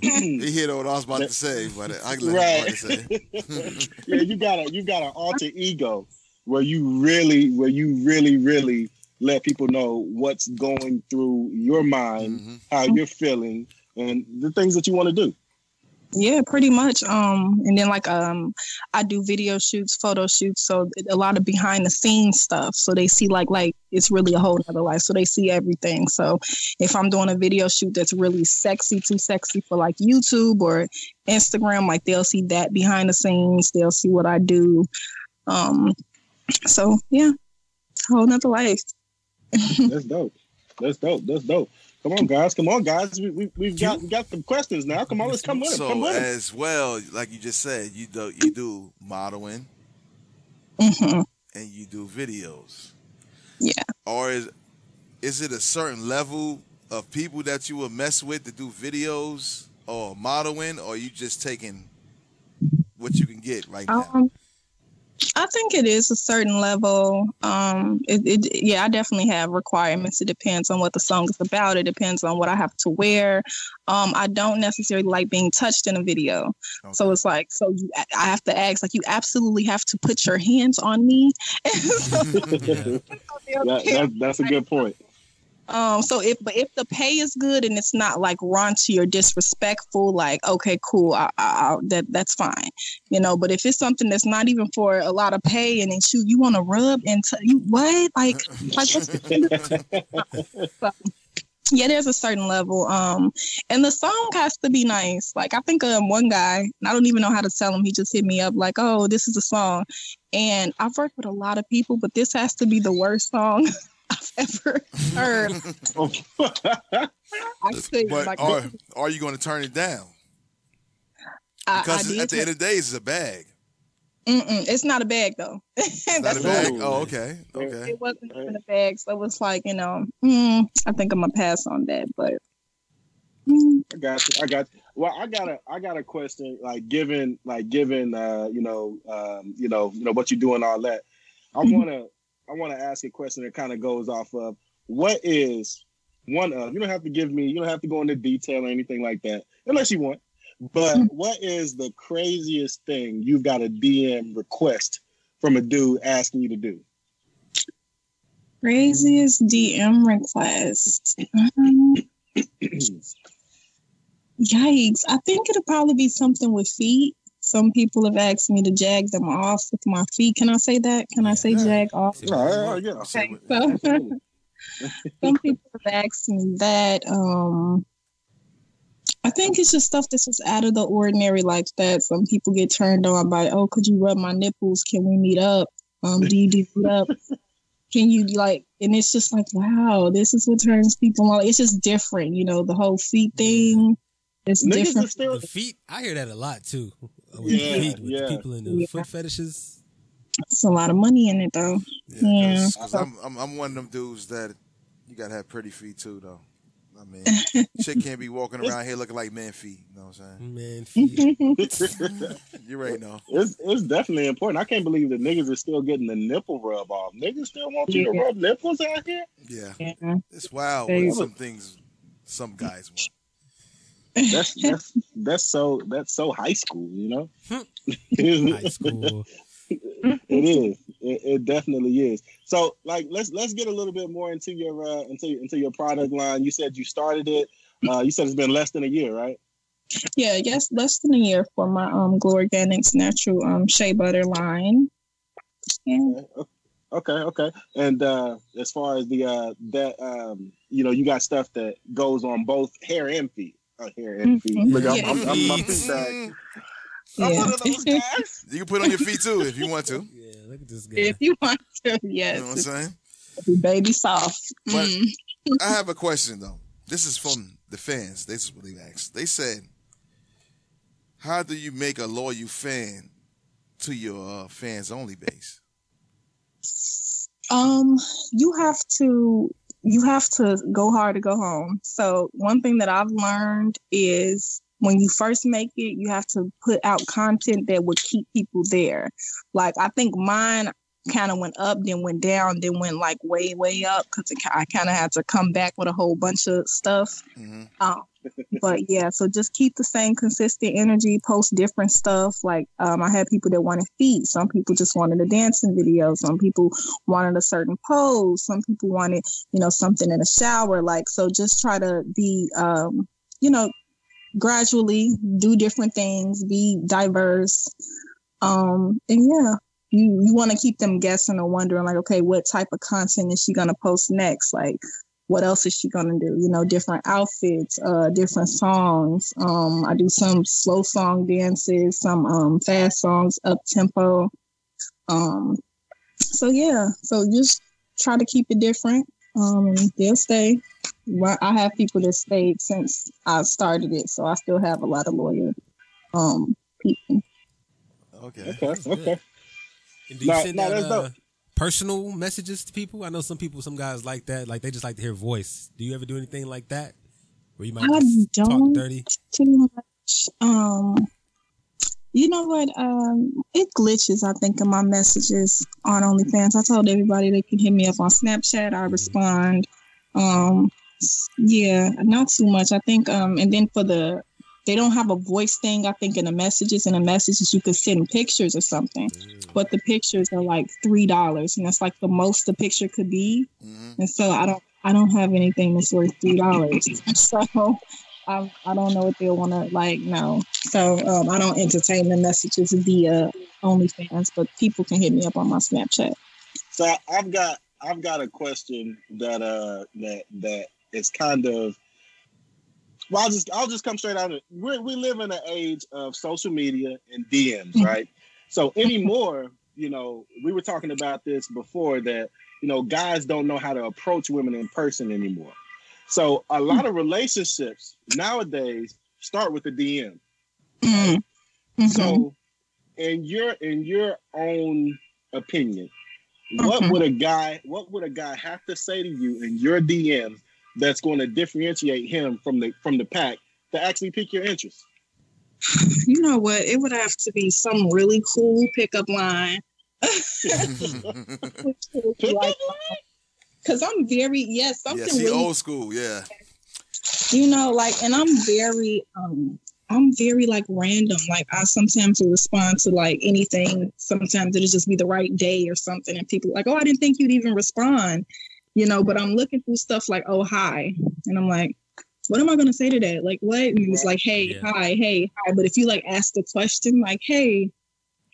he, he hit what I was about to say, but I can let Right. him say. yeah, you got a you got an alter ego where you really where you really really let people know what's going through your mind, Mhm. how you're feeling, and the things that you want to do. Yeah, pretty much. Um, and then like um, I do video shoots, photo shoots, so a lot of behind the scenes stuff. So they see like like it's really a whole other life. So they see everything. So if I'm doing a video shoot that's really sexy, too sexy for like YouTube or Instagram, like they'll see that behind the scenes. They'll see what I do. Um, so yeah, whole nother life. That's dope. That's dope. That's dope. Come on, guys. Come on, guys. We, we, we've got we got some questions now. Come on, let's come with it. Come So with as well, like you just said, you do you do modeling hmm and you do videos. Yeah. Or is is it a certain level of people that you will mess with to do videos or modeling, or you just taking what you can get right now? Um, I think it is a certain level. Um, it, it, yeah, I definitely have requirements. It depends on what the song is about. It depends on what I have to wear. Um, I don't necessarily like being touched in a video. So it's like, so you, I have to ask, like, you absolutely have to put your hands on me. So- Yeah. That, that, that's a good point. Um, so if but if the pay is good and it's not like raunchy or disrespectful, like okay, cool, I, I, I, that that's fine, you know. But if it's something that's not even for a lot of pay and then shoot, you want to rub and t- you what like like So, yeah, there's a certain level. Um, and the song has to be nice. Like I think um one guy, and I don't even know how to tell him. He just hit me up like, oh, this is a song, and I've worked with a lot of people, but this has to be the worst song. I've ever heard. I couldn't, But like, are are you going to turn it down? I, I Because at the turn- end of the day, it's a bag. Mm-mm, it's not a bag though. It's not That's a bag. Ooh. Oh, okay, okay. It wasn't even a bag, so it was like you know. Mm, I think I'm gonna pass on that, but mm, I got you. I got you. Well, I got a I got a question. Like given like given uh you know um you know you know what you do and all that. I Mhm. wanna I wanna ask a question that kind of goes off of what is one of you don't have to give me you don't have to go into detail or anything like that unless you want. But what is the craziest thing you've got a DM request from a dude asking you to do? Craziest DM request. Um, yikes. I think it'll probably be something with feet. Some people have asked me to jag them off with my feet. Can I say that? Can I say Yeah. jag off? Oh, yeah. Okay, so some people have asked me that. Um, I think it's just stuff that's just out of the ordinary like that. Some people get turned on by, oh, could you rub my nipples? Can we meet up? Um, do you do meet up? Can you like? And it's just like, wow, this is what turns people on. It's just different, you know. The whole feet thing. It's Niggas different. still The feet, I hear that a lot too. With Yeah, feet, with yeah. people in the Yeah. foot fetishes. It's a lot of money in it though. Yeah. Because I'm, I'm I'm one of them dudes that you gotta have pretty feet too, though. I mean, shit can't be walking around here looking like man feet. You know what I'm saying? Man, feet. saying? You right now. it's it's definitely important. I can't believe the niggas are still getting the nipple rub off. Niggas still want you to rub nipples out here. Yeah, Yeah. it's wild. They- What some things some guys want. That's that's that's so that's so high school, you know. High school. it is. It, it definitely is. So, like, let's let's get a little bit more into your uh, into into your product line. You said you started it. Uh, you said it's been less than a year, right? Yeah, yes, less than a year for my um Glow Organics natural um shea butter line. Yeah. Okay, okay. And uh, as far as the uh, that um, you know, you got stuff that goes on both hair and feet. Hair and feet. Mhm. Look, I'm, Yeah. I'm, I'm, I'm, Mm, I'm Yeah. one of those guys. You can put on your feet too if you want to. Yeah, look at this guy. If you want to, You know what I'm saying? baby soft. But- Mm. I have a question though. This is from the fans. This is what they asked. They said, "How do you make a loyal fan to your uh, fans only base?" Um, you have to you have to go hard to go home. So one thing that I've learned is when you first make it, you have to put out content that would keep people there. Like I think mine kind of went up, then went down, then went like way way up because I kind of had to come back with a whole bunch of stuff. hmm Um, but yeah, so just keep the same consistent energy, post different stuff. Like um, I had people that wanted feet, some people just wanted a dancing video, some people wanted a certain pose, some people wanted, you know, something in a shower. Like so just try to be um, you know, gradually do different things, be diverse. Um, and yeah, you you want to keep them guessing or wondering like, okay, what type of content is she gonna post next? Like what else is she gonna do? You know, different outfits, uh, different songs. Um, I do some slow song dances, some um fast songs, up tempo. Um, so yeah, so just try to keep it different. Um, they'll stay. I have people that stayed since I started it, so I still have a lot of loyal um people. Okay. Okay, That's good. okay. And do you Nah, send nah, out uh, dope. Personal messages to people? I know some people, some guys like that. Like they just like to hear voice. Do you ever do anything like that? Where you might I just talk don't dirty? too much. Um, you know what? Um, it glitches. I think in my messages on OnlyFans. I told everybody they can hit me up on Snapchat. I respond. Um, yeah, not too much. I think. Um, and then for the, they don't have a voice thing. I think in the messages, in the messages you could send pictures or something, but the pictures are like three dollars, and that's like the most the picture could be. hmm And so I don't I don't have anything that's worth three dollars. so I I don't know what they'll want to like no. So um, I don't entertain the messages via OnlyFans, but people can hit me up on my Snapchat. So I've got I've got a question that uh that that is kind of well I'll just I'll just come straight out. of it. We we live in an age of social media and DMs, right? So anymore, you know, we were talking about this before that you know guys don't know how to approach women in person anymore. So a lot of relationships nowadays start with the DM. Mm. Mhm. So, in your in your own opinion, what Mhm. would a guy what would a guy have to say to you in your DMs that's going to differentiate him from the from the pack to actually pique your interest? you know what? It would have to be some really cool pickup line. Pickup line? because I'm very yes Yeah, something she really old school. Yeah. you know like and i'm very um i'm very like random like i sometimes will respond to like anything sometimes it'll just be the right day or something and people are like oh i didn't think you'd even respond you know but i'm looking through stuff like oh hi and i'm like what am i going to say to that like what and it's like hey Yeah. hi hey hi but if you like ask the question like hey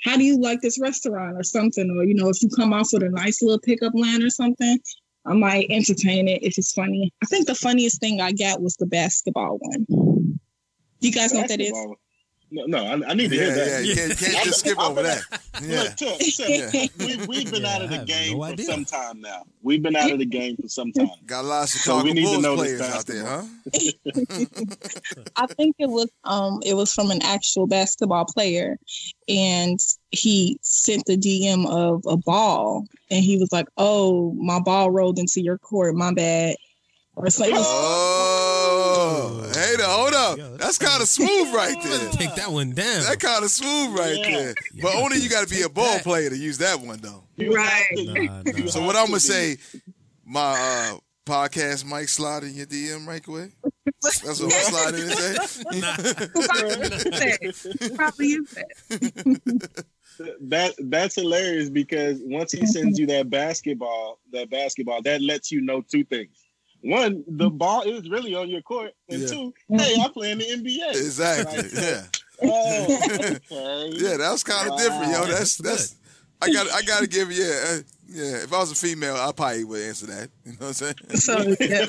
how do you like this restaurant or something or you know if you come off with a nice little pickup line or something I might entertain it if it's funny. I think the funniest thing I got was the basketball one. You guys know what that is? Basketball. No, no, I, I need to Yeah, hear that. yeah. that. You can't, can't just skip over that. Yeah. Look, Tip, Tip, Yeah. we, we've been Yeah, out of the game no for idea. some time now. We've been out of the game for some time. Got a lot of So we need to Bulls know this players out there, huh? I think it was um it was from an actual basketball player and he sent the DM of a ball and he was like, Oh, my ball rolled into your court, my bad. Or something. Oh, hey, now, hold up. Yo, That's kind of smooth right there. Take that one down. That kind of smooth right Yeah. there. But only you got to be a ball player to use that one, though. Right. Nah, nah. So what I'm gonna say, my uh, podcast mic slide in your DM right away. That's what I'm sliding in and say. Probably is that. That that's hilarious because once he sends you that basketball, that basketball, that lets you know two things. One, the ball is really on your court, and Yeah. two, hey, I play in the NBA. Exactly. Like, Yeah. Oh, okay. Yeah, that was kind of Wow. different, yo. That's That's that's. I got I got to give you yeah uh, yeah. If I was a female, I probably would answer that. You know what I'm saying? So, yeah.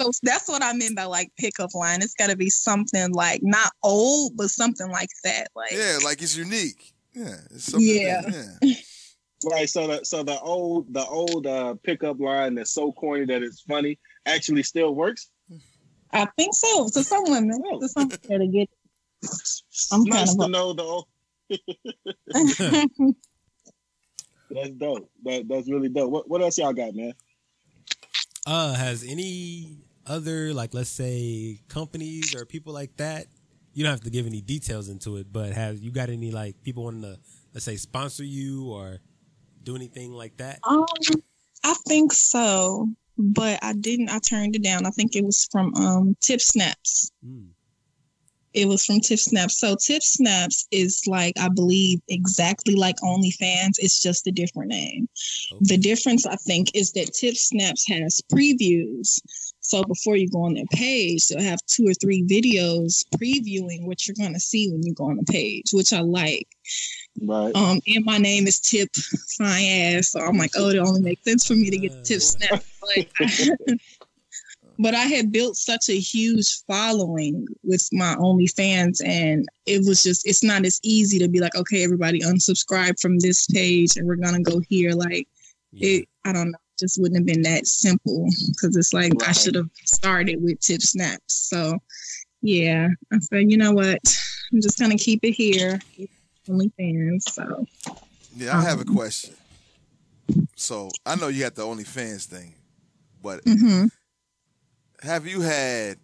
so that's what I meant by like pickup line. It's got to be something like not old, but something like that. Like Yeah, like it's unique. Yeah. It's something Yeah. that- yeah. Right. So the so the old the old uh, pickup line that's so corny that it's funny actually still works. I think so. To some women, Oh. to some women to get. I'm nice kind to of. know though. That's dope. That that's really dope. What what else y'all got, man? Uh, has any other like let's say companies or people like that? You don't have to give any details into it, but have you got any like people wanting to let's say sponsor you or do anything like that? Um, I think so, but I didn't. I turned it down. I think it was from um Tip Snaps. Mm. It was from Tip Snaps. So Tip Snaps is like I believe exactly like OnlyFans. It's just a different name. The difference I think is that Tip Snaps has previews. So before you go on their page, they'll have two or three videos previewing what you're going to see when you go on the page, which I like. Right. Um, and my name is Tip Fine Ass, so I'm like, oh, it only makes sense for me to get the Tip Snap. But, but I had built such a huge following with my OnlyFans, and it was just, it's not as easy to be like, okay, everybody unsubscribe from this page, and we're gonna go here. Like, it, I don't know, just wouldn't have been that simple because it's like I should have started with Tip Snaps. So, yeah, I said, you know what, I'm just gonna keep it here. OnlyFans. So Yeah, I have a Um, question. So I know you got the OnlyFans thing, but hmm have you had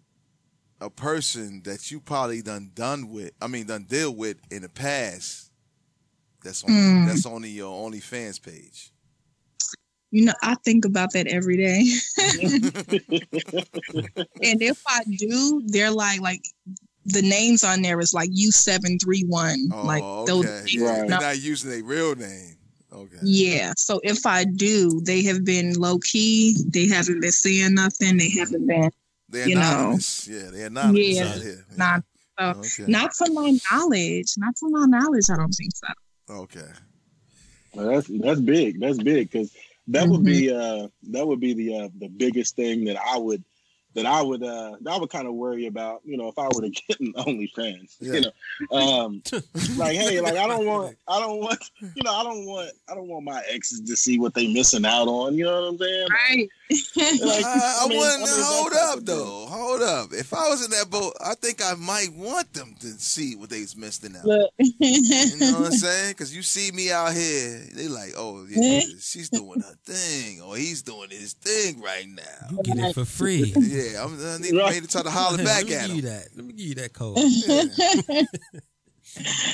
a person that you probably done done with? I mean, done deal with in the past. That's on Mm. that's on your OnlyFans page. you know, I think about that every day. and if I do, they're like like the names on there is like U seven three one. Oh, Like okay. those Yeah, Right. You're not using a real name. Okay. Yeah. So if I do, they have been low key. They haven't been saying nothing. They haven't been They're you know. Yeah, they're anonymous Yeah. out here. not so Okay. not to my knowledge. Not to my knowledge, I don't think so. Okay. Well, that's that's big. That's big because that would be uh that would be the uh, the biggest thing that I would that I would uh that I would kind of worry about. You know, if I were to get an OnlyFans, Yeah. you know, um, like hey, like I don't want, I don't want, you know, I don't want, I don't want my exes to see what they missing out on. You know what I'm saying? Right. Like, I, I mean- wouldn't I mean, that hold up of though. Hold up. If I was in that boat, I think I might want them to see what they's missing out. You know what I'm saying? Because you see me out here, they like, oh yeah, she's doing her thing, or he's doing his thing right now. You get it for free. Yeah, I'm, I need Right. ready to try to holler Let back me at give you him. that. Let me give you that code. Yeah.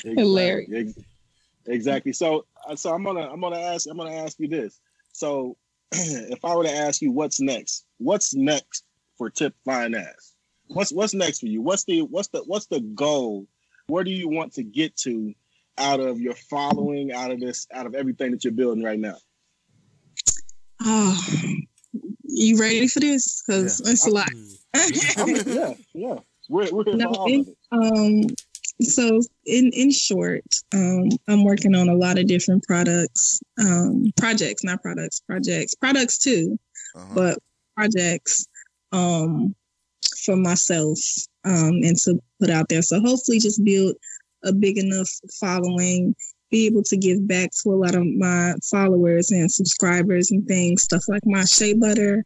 Exactly. Hilarious. Exactly. So, uh, so I'm gonna, I'm gonna ask, I'm gonna ask you this. So, if I were to ask you what's next, what's next for Tip Fine Ass? What's what's next for you? What's the what's the what's the goal? Where do you want to get to out of your following, out of this, out of everything that you're building right now? Oh, you ready for this? Because it's a lot. I mean, yeah, yeah. We're, we're No, all it- of it. um, so in in short, um, I'm working on a lot of different products, um, projects, not products, projects, products too, Uh-huh. but projects, um, for myself, um, and to put out there. So hopefully, just build a big enough following, be able to give back to a lot of my followers and subscribers and things, stuff like my shea butter,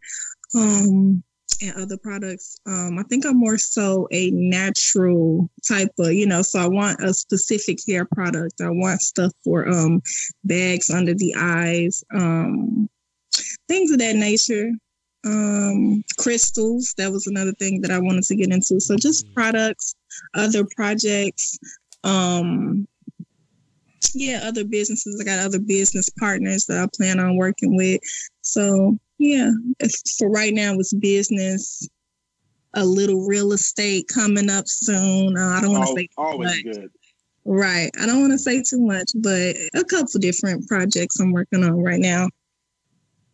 um, and other products. Um, I think I'm more so a natural type of, you know, so I want a specific hair product. I want stuff for um bags under the eyes, um, things of that nature. Um, crystals, that was another thing that I wanted to get into. So just products, other projects, um, yeah, other businesses. I got other business partners that I plan on working with. So yeah, for right now, it's business. A little real estate coming up soon. Uh, I don't want to say too always much. good. Right. I don't want to say too much, but a couple different projects I'm working on right now.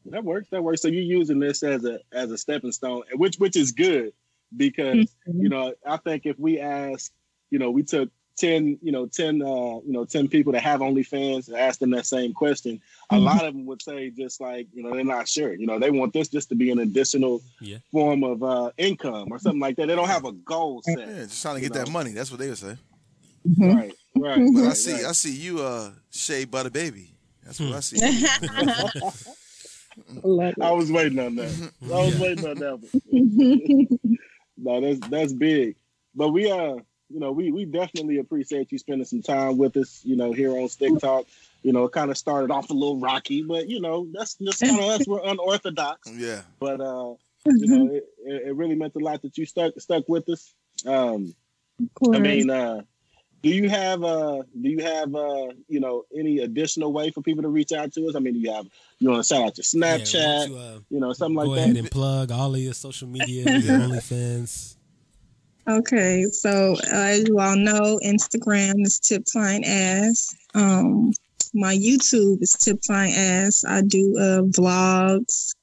That works. That works. So you're using this as a as a stepping stone, which which is good because you know I think if we ask, you know, we took ten, you know, ten, uh, you know, ten people that have OnlyFans and ask them that same question, a Mhm. lot of them would say just like, you know, they're not sure. You know, they want this just to be an additional Yeah. form of uh, income or something like that. They don't have a goal set. Yeah, just trying to You get that money. That's what they would say. Mhm. Right. Right. But I see, right. I see you, uh, Shea Butter Baby. That's what I see. Love I was waiting on that. I was waiting on that. one. no, that's that's big. But we uh, you know, we we definitely appreciate you spending some time with us. You know, here on Stick Talk. You know, it kind of started off a little rocky, but you know, that's just kind of us. We're unorthodox, yeah. but uh, you know, it, it it really meant a lot that you stuck stuck with us. Um, I mean, uh, do you have uh, do you have uh, you know, any additional way for people to reach out to us? I mean, do you have you want to shout out your Snapchat, why don't you, uh, you know, something like that. go ahead and plug all of your social media, your OnlyFans. Okay, so uh, as you all know, Instagram is Tip Fine Ass. Um, my YouTube is Tip Fine Ass. I do uh, vlogs.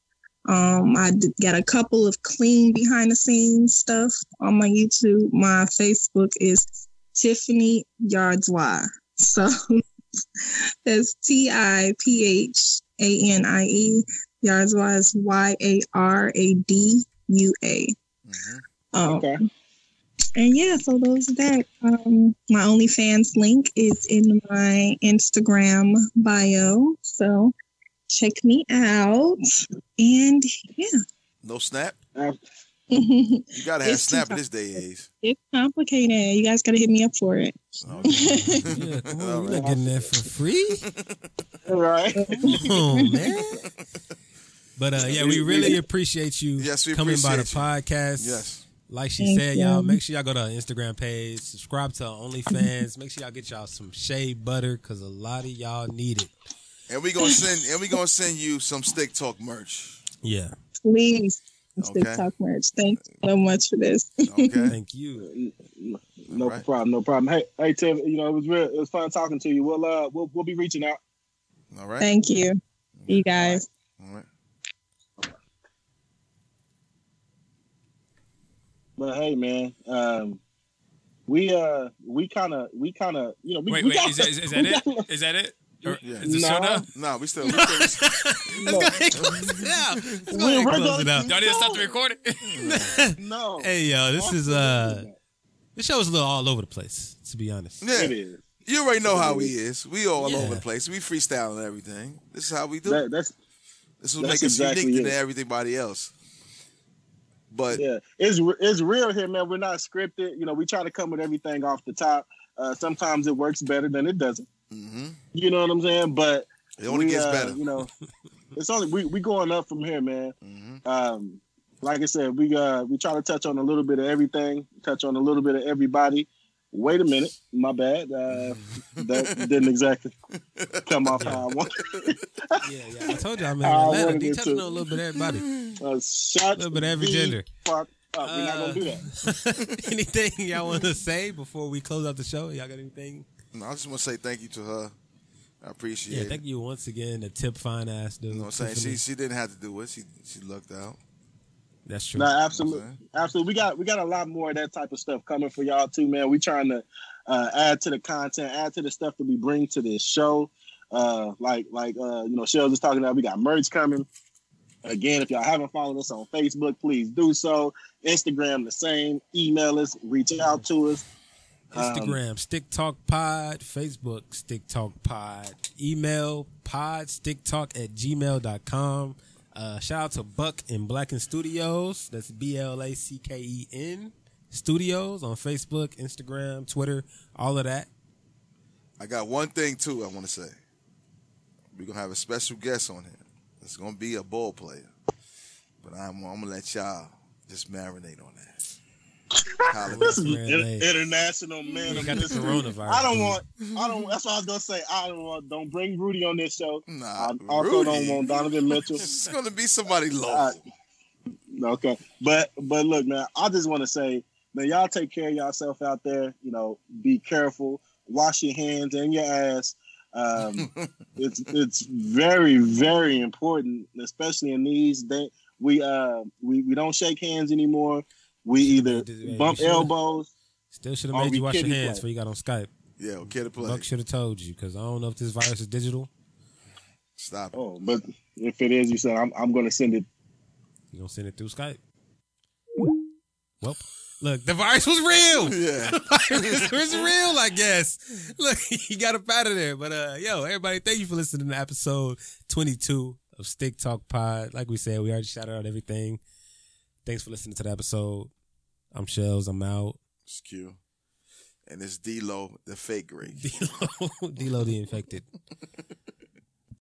Um, I d- got a couple of clean behind the scenes stuff on my YouTube. My Facebook is Tiphanie Yaradua. So that's T I P H A N I E. Yaradua is Y A R A D U A. Mhm. Um, Okay. And yeah, so those are that. Um, my OnlyFans link is in my Instagram bio. So check me out. And yeah, No snap. Uh, You gotta have It's snap in this day and age. complicated. You guys got to hit me up for it. Okay. Yeah, come you're right. not getting that for free. right. Oh man. But uh, yeah, we really appreciate you Yes, we coming by the appreciate podcast. Yes. Like she Thank said, you. y'all make sure y'all go to our Instagram page, subscribe to our OnlyFans. make sure y'all get y'all some shea butter because a lot of y'all need it. And we gonna send and we gonna send you some stick talk merch. Yeah, Please. Okay. talk merch. Thanks so much for this. Okay. thank you. No Right. problem. No problem. Hey, hey, Tim. You know, it was real. It was fun talking to you. We'll uh, we'll we'll be reaching out. All right. Thank you. You guys. All right. But hey, man, um, we uh, we kind of, we kind of, you know, we, Wait, we wait, got- is, that- is, is we that got- it? Is that it? Or Yeah. Is the show Nah. done? No, we still, we still No, Let's go ahead and close it out. Let's go We- ahead and we're close gonna it out. Y'all didn't stop the recording? no. Hey yo, this is uh, this show is a little all over the place. To be honest. yeah. It is. You already know how he is. We all Yeah. over the place. We freestyle and everything. This is how we do. That, that's this will make us exactly unique it. than everybody else. But yeah. It's it's real here, man. We're not scripted. You know, we try to come with everything off the top. Uh, sometimes it works better than it doesn't. hmm You know what I'm saying? But it only we, gets uh, better. You know, it's only we we going up from here, man. hmm Um, like I said, we uh we try to touch on a little bit of everything, touch on a little bit of everybody. Wait a minute, my bad. Uh, that didn't exactly come off how I wanted. Yeah, yeah. I told you I'm in I Atlanta. wanted They it touching to. on a little bit of everybody. Uh, shut Little bit of every the gender. Fuck up. We're not gonna do that. Uh, anything y'all want to say before we close out the show? Y'all got anything? No, I just want to say thank you to her. I appreciate Yeah, it. thank you once again to Tip Fine Ass dude. You know what I'm saying? She she didn't have to do it. She she lucked out. That's true. No, absolutely, absolutely. We got we got a lot more of that type of stuff coming for y'all too, man. We trying to uh, add to the content, add to the stuff that we bring to this show. Uh, like like uh, you know, Shell was talking about. We got merch coming. Again, if y'all haven't followed us on Facebook, please do so. Instagram, the same. Email us, reach out to us. Um, Instagram, Stick Talk Pod. Facebook, Stick Talk Pod. Email, pod, stick talk at gmail.com. Uh, shout out to Buck and Blacken Studios. That's B L A C K E N Studios on Facebook, Instagram, Twitter, all of that. I got one thing too. I want to say. We're gonna have a special guest on here. It's gonna be a ball player, but I'm, I'm gonna let y'all just marinate on that. Holla at me. Man, In- they- international man. You got the coronavirus. I don't want. I don't. That's what I was gonna say. I don't want. Don't bring Rudy on this show. Nah, I also don't want Donovan Mitchell. It's gonna be somebody low. Uh, Okay, but but look, man, I just want to say, man, y'all take care of yourself out there. You know, be careful, wash your hands and your ass. Um, it's it's very very important, especially in these days. We uh we, we don't shake hands anymore. We either Yeah, bump we should. elbows. Still should have made you wash your hands play? before you got on Skype. yeah, okay to play. Buck should have told you because I don't know if this virus is digital. Stop. it. Oh, but if it is, you said I'm I'm gonna send it. You gonna send it through Skype? Well, look, the virus was real. Yeah. it was real, I guess. Look, he got up out of there. But uh, yo, everybody, thank you for listening to episode 22 of Stick Talk Pod. Like we said, we already shouted out everything. Thanks for listening to the episode. I'm Shells. I'm out. It's Q. And it's D-Lo, the fake Greek. D-Lo, D-Lo the infected.